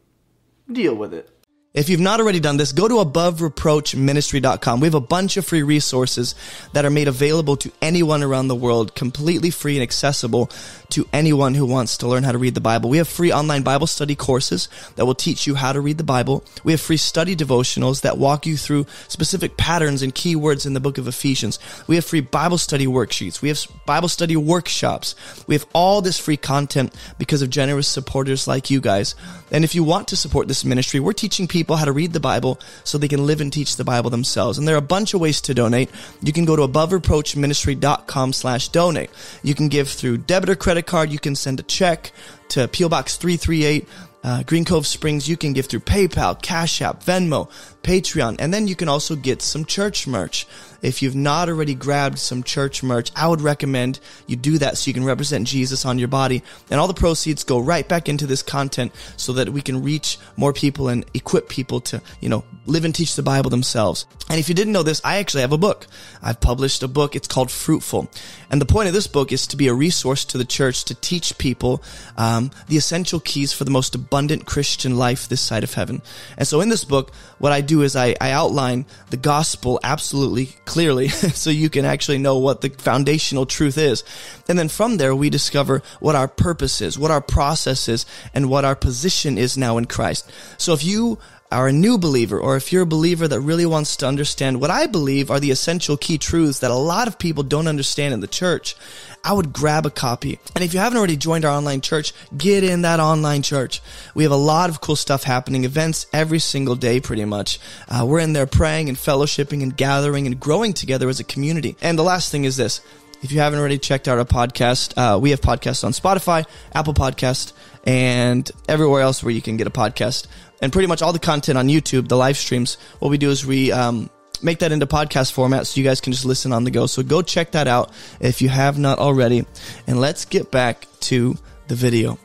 Deal with it. If you've not already done this, go to abovereproachministry.com. We have a bunch of free resources that are made available to anyone around the world, completely free and accessible to anyone who wants to learn how to read the Bible. We have free online Bible study courses that will teach you how to read the Bible. We have free study devotionals that walk you through specific patterns and keywords in the book of Ephesians. We have free Bible study worksheets. We have Bible study workshops. We have all this free content because of generous supporters like you guys. And if you want to support this ministry, we're teaching people how to read the Bible so they can live and teach the Bible themselves. And there are a bunch of ways to donate. You can go to abovereproachministry.com slash donate. You can give through debit or credit card. You can send a check to P.O. Box 338, uh, Green Cove Springs. You can give through PayPal, Cash App, Venmo, Patreon, and then you can also get some church merch. If you've not already grabbed some church merch, I would recommend you do that so you can represent Jesus on your body. And all the proceeds go right back into this content so that we can reach more people and equip people to, you know, live and teach the Bible themselves. And if you didn't know this, I actually have a book. I've published a book. It's called Fruitful. And the point of this book is to be a resource to the church to teach people um, the essential keys for the most abundant Christian life this side of heaven. And so in this book, what I do is I, I outline the gospel absolutely clearly so you can actually know what the foundational truth is. And then from there, we discover what our purpose is, what our process is, and what our position is now in Christ. So if you are a new believer, or if you're a believer that really wants to understand what I believe are the essential key truths that a lot of people don't understand in the church, I would grab a copy. And if you haven't already joined our online church, get in that online church. We have a lot of cool stuff happening, events every single day, pretty much. Uh, we're in there praying and fellowshipping and gathering and growing together as a community. And the last thing is this. If you haven't already checked out our podcast, uh, we have podcasts on Spotify, Apple Podcast, and everywhere else where you can get a podcast and pretty much all the content on YouTube, the live streams, what we do is we um, make that into podcast format so you guys can just listen on the go. So go check that out if you have not already. And let's get back to the video.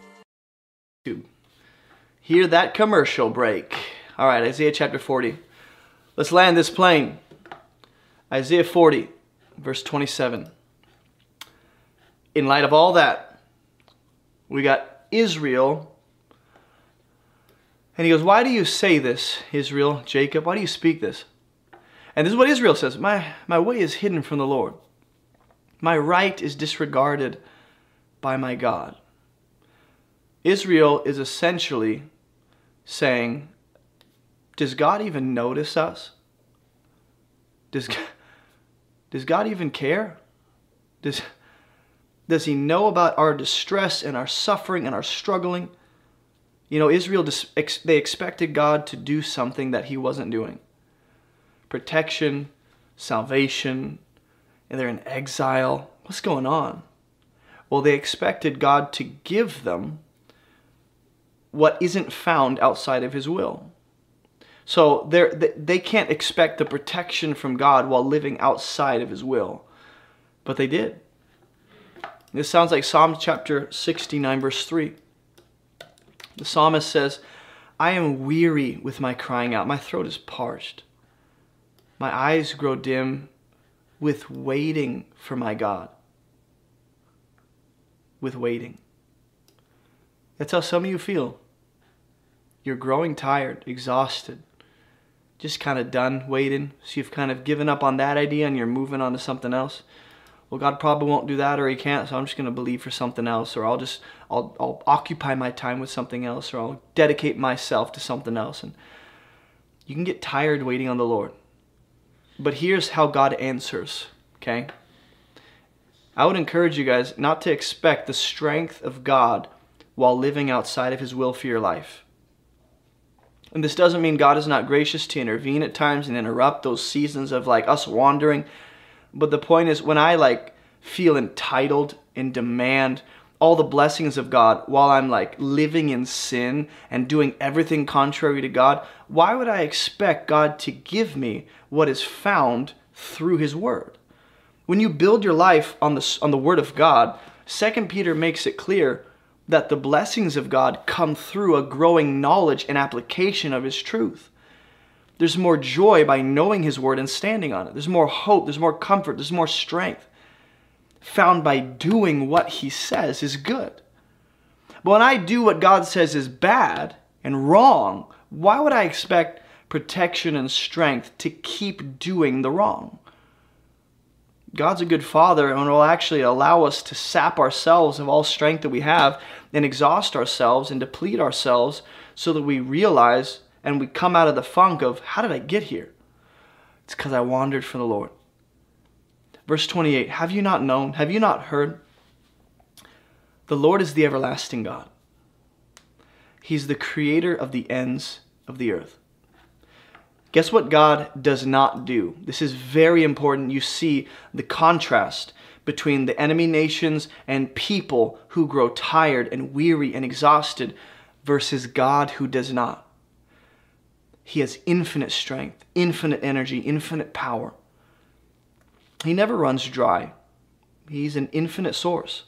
Hear that commercial break. All right, Isaiah chapter 40. Let's land this plane. Isaiah 40, verse 27. In light of all that, we got Israel and he goes, Why do you say this, Israel, Jacob? Why do you speak this? And this is what Israel says My, my way is hidden from the Lord, my right is disregarded by my God. Israel is essentially saying, Does God even notice us? Does, does God even care? Does, does He know about our distress and our suffering and our struggling? You know, Israel, they expected God to do something that he wasn't doing. Protection, salvation, and they're in exile. What's going on? Well, they expected God to give them what isn't found outside of his will. So they can't expect the protection from God while living outside of his will. But they did. This sounds like Psalm chapter 69, verse 3. The psalmist says, I am weary with my crying out. My throat is parched. My eyes grow dim with waiting for my God. With waiting. That's how some of you feel. You're growing tired, exhausted, just kind of done waiting. So you've kind of given up on that idea and you're moving on to something else. Well, God probably won't do that or he can't, so I'm just going to believe for something else or I'll just I'll I'll occupy my time with something else or I'll dedicate myself to something else and you can get tired waiting on the Lord. But here's how God answers, okay? I would encourage you guys not to expect the strength of God while living outside of his will for your life. And this doesn't mean God is not gracious to intervene at times and interrupt those seasons of like us wandering. But the point is, when I like feel entitled and demand all the blessings of God while I'm like living in sin and doing everything contrary to God, why would I expect God to give me what is found through His Word? When you build your life on the, on the Word of God, 2 Peter makes it clear that the blessings of God come through a growing knowledge and application of His truth. There's more joy by knowing His Word and standing on it. There's more hope, there's more comfort, there's more strength found by doing what He says is good. But when I do what God says is bad and wrong, why would I expect protection and strength to keep doing the wrong? God's a good father and will actually allow us to sap ourselves of all strength that we have and exhaust ourselves and deplete ourselves so that we realize and we come out of the funk of how did I get here? It's because I wandered from the Lord. Verse 28 Have you not known? Have you not heard? The Lord is the everlasting God. He's the creator of the ends of the earth. Guess what God does not do? This is very important. You see the contrast between the enemy nations and people who grow tired and weary and exhausted versus God who does not. He has infinite strength, infinite energy, infinite power. He never runs dry. He's an infinite source.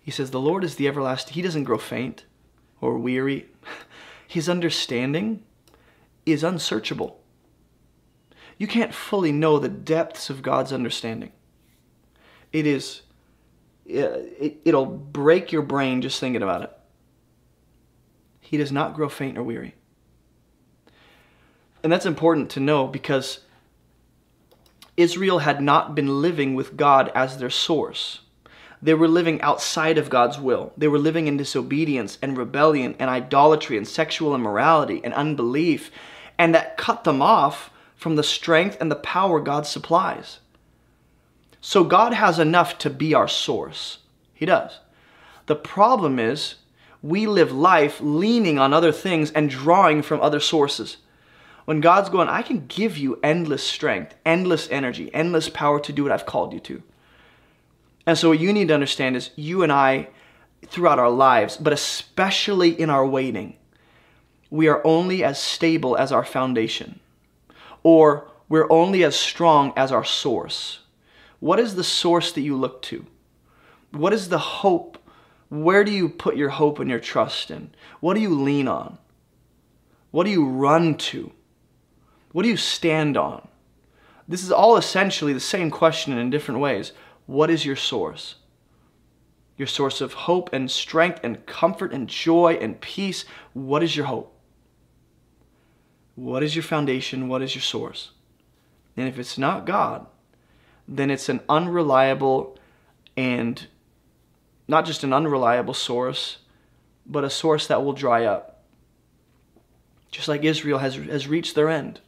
He says, The Lord is the everlasting. He doesn't grow faint or weary. His understanding is unsearchable. You can't fully know the depths of God's understanding. It is, uh, it, it'll break your brain just thinking about it. He does not grow faint or weary. And that's important to know because Israel had not been living with God as their source. They were living outside of God's will. They were living in disobedience and rebellion and idolatry and sexual immorality and unbelief. And that cut them off from the strength and the power God supplies. So God has enough to be our source. He does. The problem is we live life leaning on other things and drawing from other sources. When God's going, I can give you endless strength, endless energy, endless power to do what I've called you to. And so, what you need to understand is you and I, throughout our lives, but especially in our waiting, we are only as stable as our foundation, or we're only as strong as our source. What is the source that you look to? What is the hope? Where do you put your hope and your trust in? What do you lean on? What do you run to? What do you stand on? This is all essentially the same question in different ways. What is your source? Your source of hope and strength and comfort and joy and peace. What is your hope? What is your foundation? What is your source? And if it's not God, then it's an unreliable and not just an unreliable source, but a source that will dry up. Just like Israel has, has reached their end.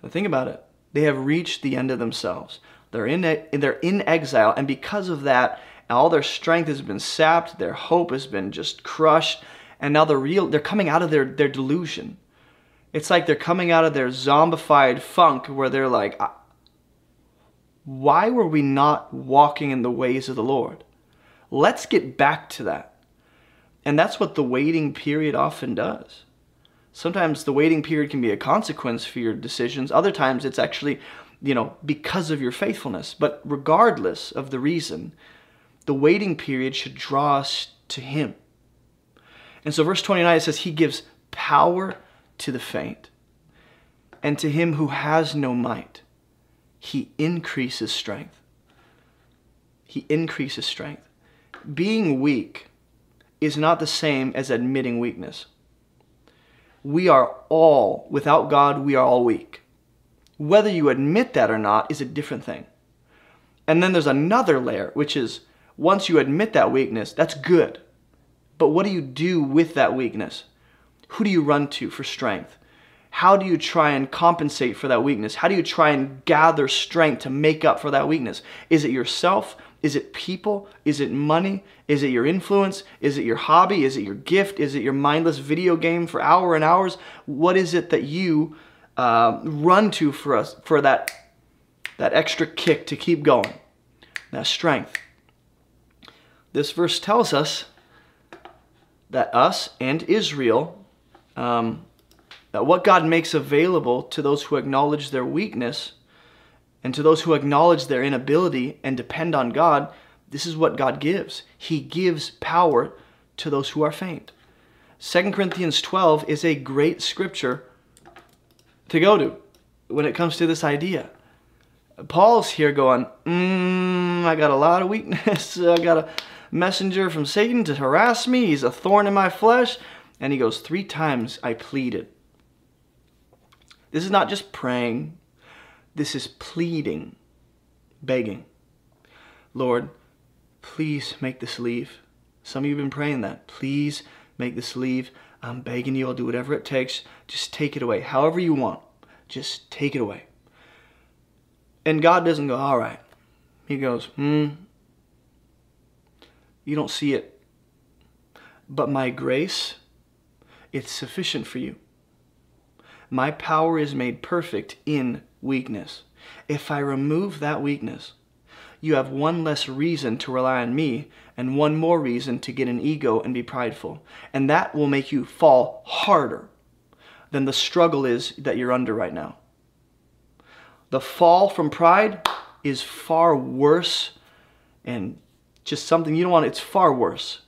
But think about it. They have reached the end of themselves. They're in, they're in exile, and because of that, all their strength has been sapped, their hope has been just crushed, and now they're real they're coming out of their, their delusion. It's like they're coming out of their zombified funk where they're like, why were we not walking in the ways of the Lord? Let's get back to that. And that's what the waiting period often does. Sometimes the waiting period can be a consequence for your decisions. Other times it's actually, you know, because of your faithfulness. But regardless of the reason, the waiting period should draw us to Him. And so, verse 29 it says, He gives power to the faint, and to him who has no might, He increases strength. He increases strength. Being weak is not the same as admitting weakness. We are all, without God, we are all weak. Whether you admit that or not is a different thing. And then there's another layer, which is once you admit that weakness, that's good. But what do you do with that weakness? Who do you run to for strength? How do you try and compensate for that weakness? How do you try and gather strength to make up for that weakness? Is it yourself? Is it people? Is it money? Is it your influence? Is it your hobby? Is it your gift? Is it your mindless video game for hours and hours? What is it that you uh, run to for us for that that extra kick to keep going? That strength. This verse tells us that us and Israel, um, that what God makes available to those who acknowledge their weakness and to those who acknowledge their inability and depend on God, this is what God gives. He gives power to those who are faint. 2 Corinthians 12 is a great scripture to go to when it comes to this idea. Paul's here going, mm, I got a lot of weakness. I got a messenger from Satan to harass me. He's a thorn in my flesh. And he goes, Three times I pleaded. This is not just praying, this is pleading, begging. Lord, please make this leave. Some of you have been praying that. Please make this leave. I'm begging you, I'll do whatever it takes. Just take it away. However you want. Just take it away. And God doesn't go, all right. He goes, hmm. You don't see it. But my grace, it's sufficient for you. My power is made perfect in weakness. If I remove that weakness, you have one less reason to rely on me and one more reason to get an ego and be prideful. And that will make you fall harder than the struggle is that you're under right now. The fall from pride is far worse and just something you don't want. It's far worse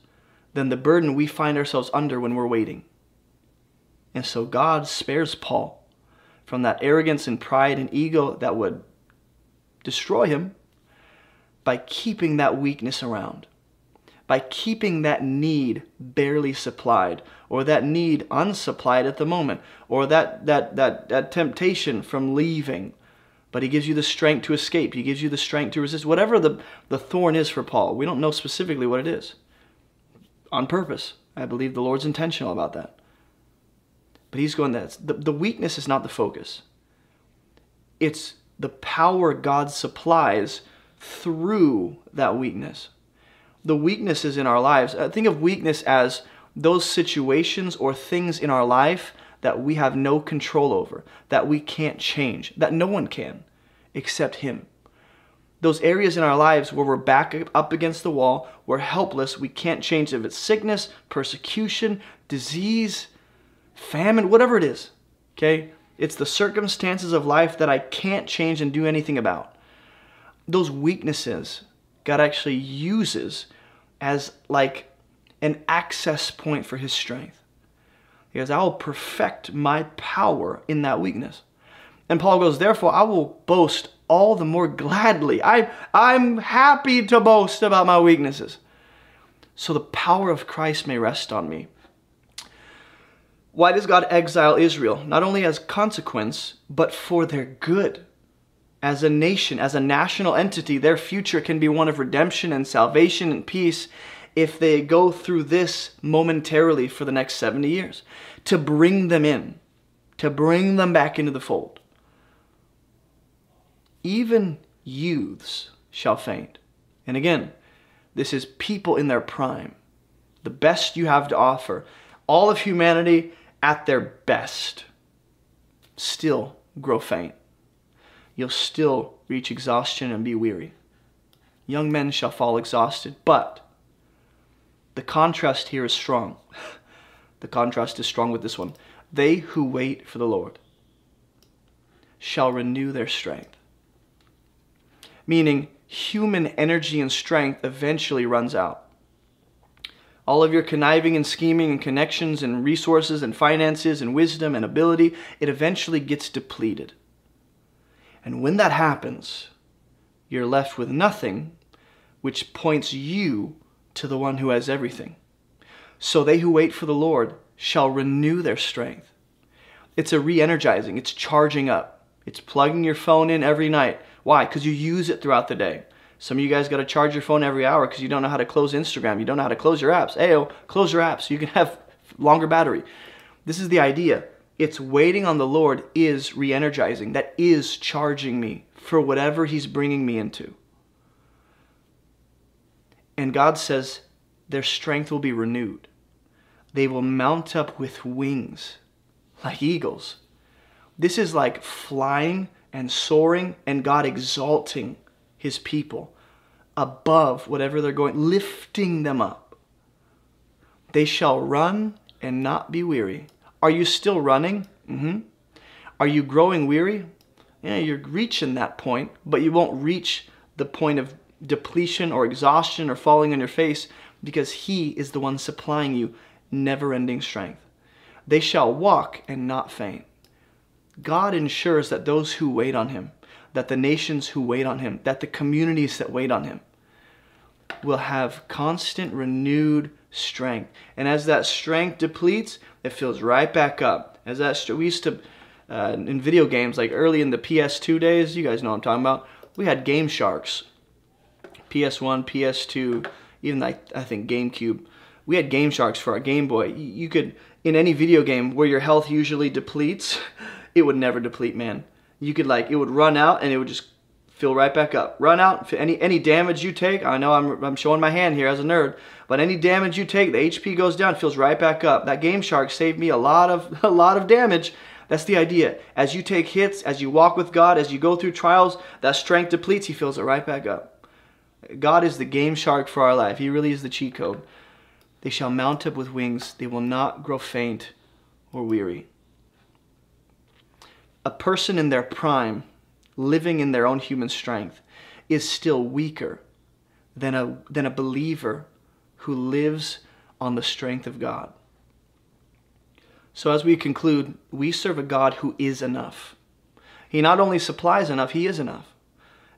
than the burden we find ourselves under when we're waiting. And so God spares Paul from that arrogance and pride and ego that would destroy him by keeping that weakness around, by keeping that need barely supplied, or that need unsupplied at the moment, or that, that, that, that temptation from leaving. But he gives you the strength to escape. He gives you the strength to resist. Whatever the, the thorn is for Paul, we don't know specifically what it is. On purpose. I believe the Lord's intentional about that. But he's going that the, the weakness is not the focus. It's the power God supplies through that weakness. The weaknesses in our lives, uh, think of weakness as those situations or things in our life that we have no control over, that we can't change, that no one can except Him. Those areas in our lives where we're back up against the wall, we're helpless, we can't change if it's sickness, persecution, disease, famine, whatever it is. Okay? It's the circumstances of life that I can't change and do anything about those weaknesses God actually uses as like an access point for his strength. Because I will perfect my power in that weakness. And Paul goes, therefore I will boast all the more gladly. I, I'm happy to boast about my weaknesses. So the power of Christ may rest on me. Why does God exile Israel? Not only as consequence, but for their good as a nation, as a national entity, their future can be one of redemption and salvation and peace if they go through this momentarily for the next 70 years. To bring them in, to bring them back into the fold. Even youths shall faint. And again, this is people in their prime, the best you have to offer. All of humanity at their best still grow faint you'll still reach exhaustion and be weary. Young men shall fall exhausted, but the contrast here is strong. the contrast is strong with this one. They who wait for the Lord shall renew their strength. Meaning, human energy and strength eventually runs out. All of your conniving and scheming and connections and resources and finances and wisdom and ability, it eventually gets depleted. And when that happens, you're left with nothing, which points you to the one who has everything. So they who wait for the Lord shall renew their strength. It's a re energizing, it's charging up. It's plugging your phone in every night. Why? Because you use it throughout the day. Some of you guys got to charge your phone every hour because you don't know how to close Instagram. You don't know how to close your apps. Ayo, close your apps so you can have longer battery. This is the idea. It's waiting on the Lord is re energizing. That is charging me for whatever He's bringing me into. And God says their strength will be renewed. They will mount up with wings like eagles. This is like flying and soaring and God exalting his people above whatever they're going, lifting them up. They shall run and not be weary. Are you still running? Mm-hmm. Are you growing weary? Yeah, you're reaching that point, but you won't reach the point of depletion or exhaustion or falling on your face because He is the one supplying you never ending strength. They shall walk and not faint. God ensures that those who wait on Him, that the nations who wait on Him, that the communities that wait on Him will have constant, renewed strength. And as that strength depletes, it fills right back up. As that we used to uh, in video games, like early in the PS2 days, you guys know what I'm talking about. We had Game Sharks, PS1, PS2, even I think GameCube. We had Game Sharks for our Game Boy. You could in any video game where your health usually depletes, it would never deplete, man. You could like it would run out and it would just fill right back up. Run out. Any any damage you take, I know I'm I'm showing my hand here as a nerd, but any damage you take, the HP goes down, fills right back up. That Game Shark saved me a lot of a lot of damage. That's the idea. As you take hits, as you walk with God, as you go through trials, that strength depletes. He fills it right back up. God is the game shark for our life. He really is the cheat code. They shall mount up with wings. They will not grow faint or weary. A person in their prime, living in their own human strength, is still weaker than a, than a believer who lives on the strength of God. So, as we conclude, we serve a God who is enough. He not only supplies enough, He is enough.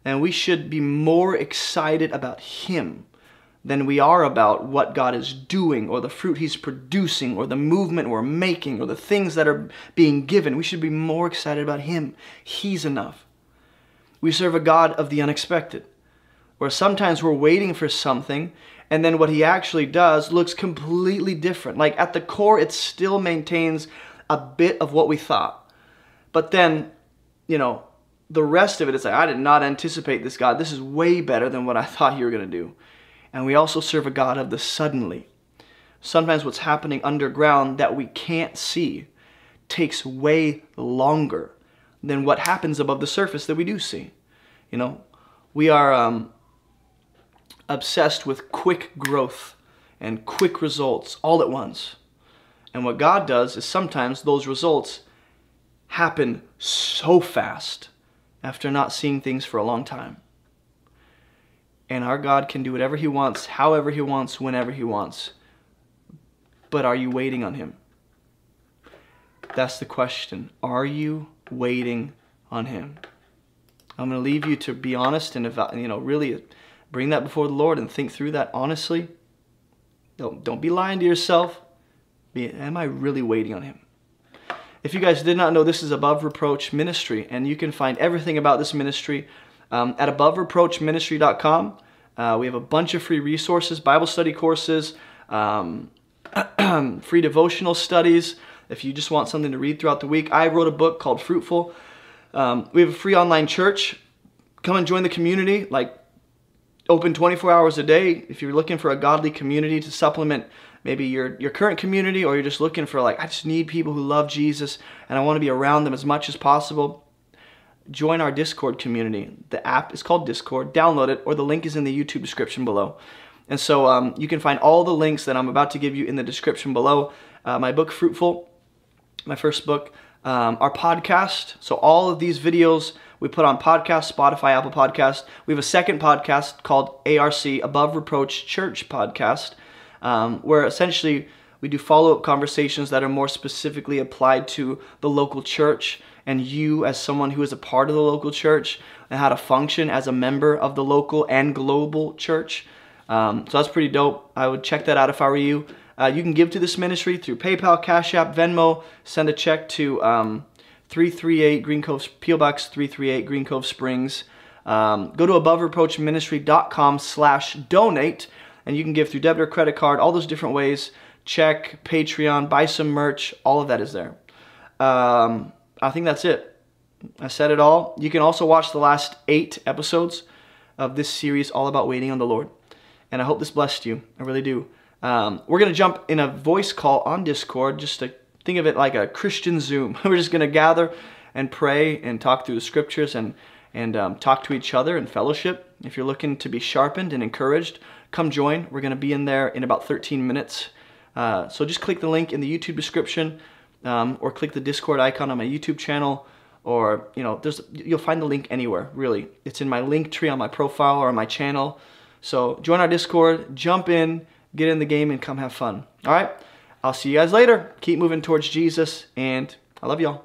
And we should be more excited about Him than we are about what God is doing or the fruit He's producing or the movement we're making or the things that are being given. We should be more excited about Him. He's enough. We serve a God of the unexpected, where sometimes we're waiting for something and then what He actually does looks completely different. Like at the core, it still maintains a bit of what we thought. But then, you know, the rest of it is like, I did not anticipate this God. This is way better than what I thought you were going to do. And we also serve a God of the suddenly. Sometimes what's happening underground that we can't see takes way longer than what happens above the surface that we do see. You know, we are um, obsessed with quick growth and quick results all at once. And what God does is sometimes those results happen so fast after not seeing things for a long time. And our God can do whatever He wants, however He wants, whenever He wants. But are you waiting on Him? That's the question. Are you waiting on Him? I'm going to leave you to be honest and you know really bring that before the Lord and think through that honestly. Don't don't be lying to yourself. Be, am I really waiting on Him? If you guys did not know, this is Above Reproach Ministry, and you can find everything about this ministry um, at abovereproachministry.com. Uh, we have a bunch of free resources, Bible study courses, um, free devotional studies. If you just want something to read throughout the week, I wrote a book called Fruitful. Um, we have a free online church. Come and join the community, like open 24 hours a day. If you're looking for a godly community to supplement maybe your, your current community, or you're just looking for, like, I just need people who love Jesus and I want to be around them as much as possible join our Discord community. The app is called Discord. Download it, or the link is in the YouTube description below. And so um, you can find all the links that I'm about to give you in the description below. Uh, my book, Fruitful, my first book, um, our podcast. So all of these videos we put on podcast, Spotify, Apple Podcast. We have a second podcast called ARC, Above Reproach Church Podcast, um, where essentially we do follow-up conversations that are more specifically applied to the local church and you as someone who is a part of the local church and how to function as a member of the local and global church. Um, so that's pretty dope. I would check that out if I were you. Uh, you can give to this ministry through PayPal, Cash App, Venmo. Send a check to um, 338 Green Cove, PO Box 338 Green Cove Springs. Um, go to abovereproachministry.com slash donate, and you can give through debit or credit card, all those different ways. Check, Patreon, buy some merch, all of that is there. Um, I think that's it. I said it all. You can also watch the last eight episodes of this series all about waiting on the Lord. And I hope this blessed you. I really do. Um, we're going to jump in a voice call on Discord, just to think of it like a Christian Zoom. we're just going to gather and pray and talk through the scriptures and, and um, talk to each other and fellowship. If you're looking to be sharpened and encouraged, come join. We're going to be in there in about 13 minutes. Uh, so just click the link in the YouTube description um, or click the Discord icon on my YouTube channel or you know there's you'll find the link anywhere really. It's in my link tree on my profile or on my channel. So join our discord jump in get in the game and come have fun. All right? I'll see you guys later. Keep moving towards jesus and i love y'all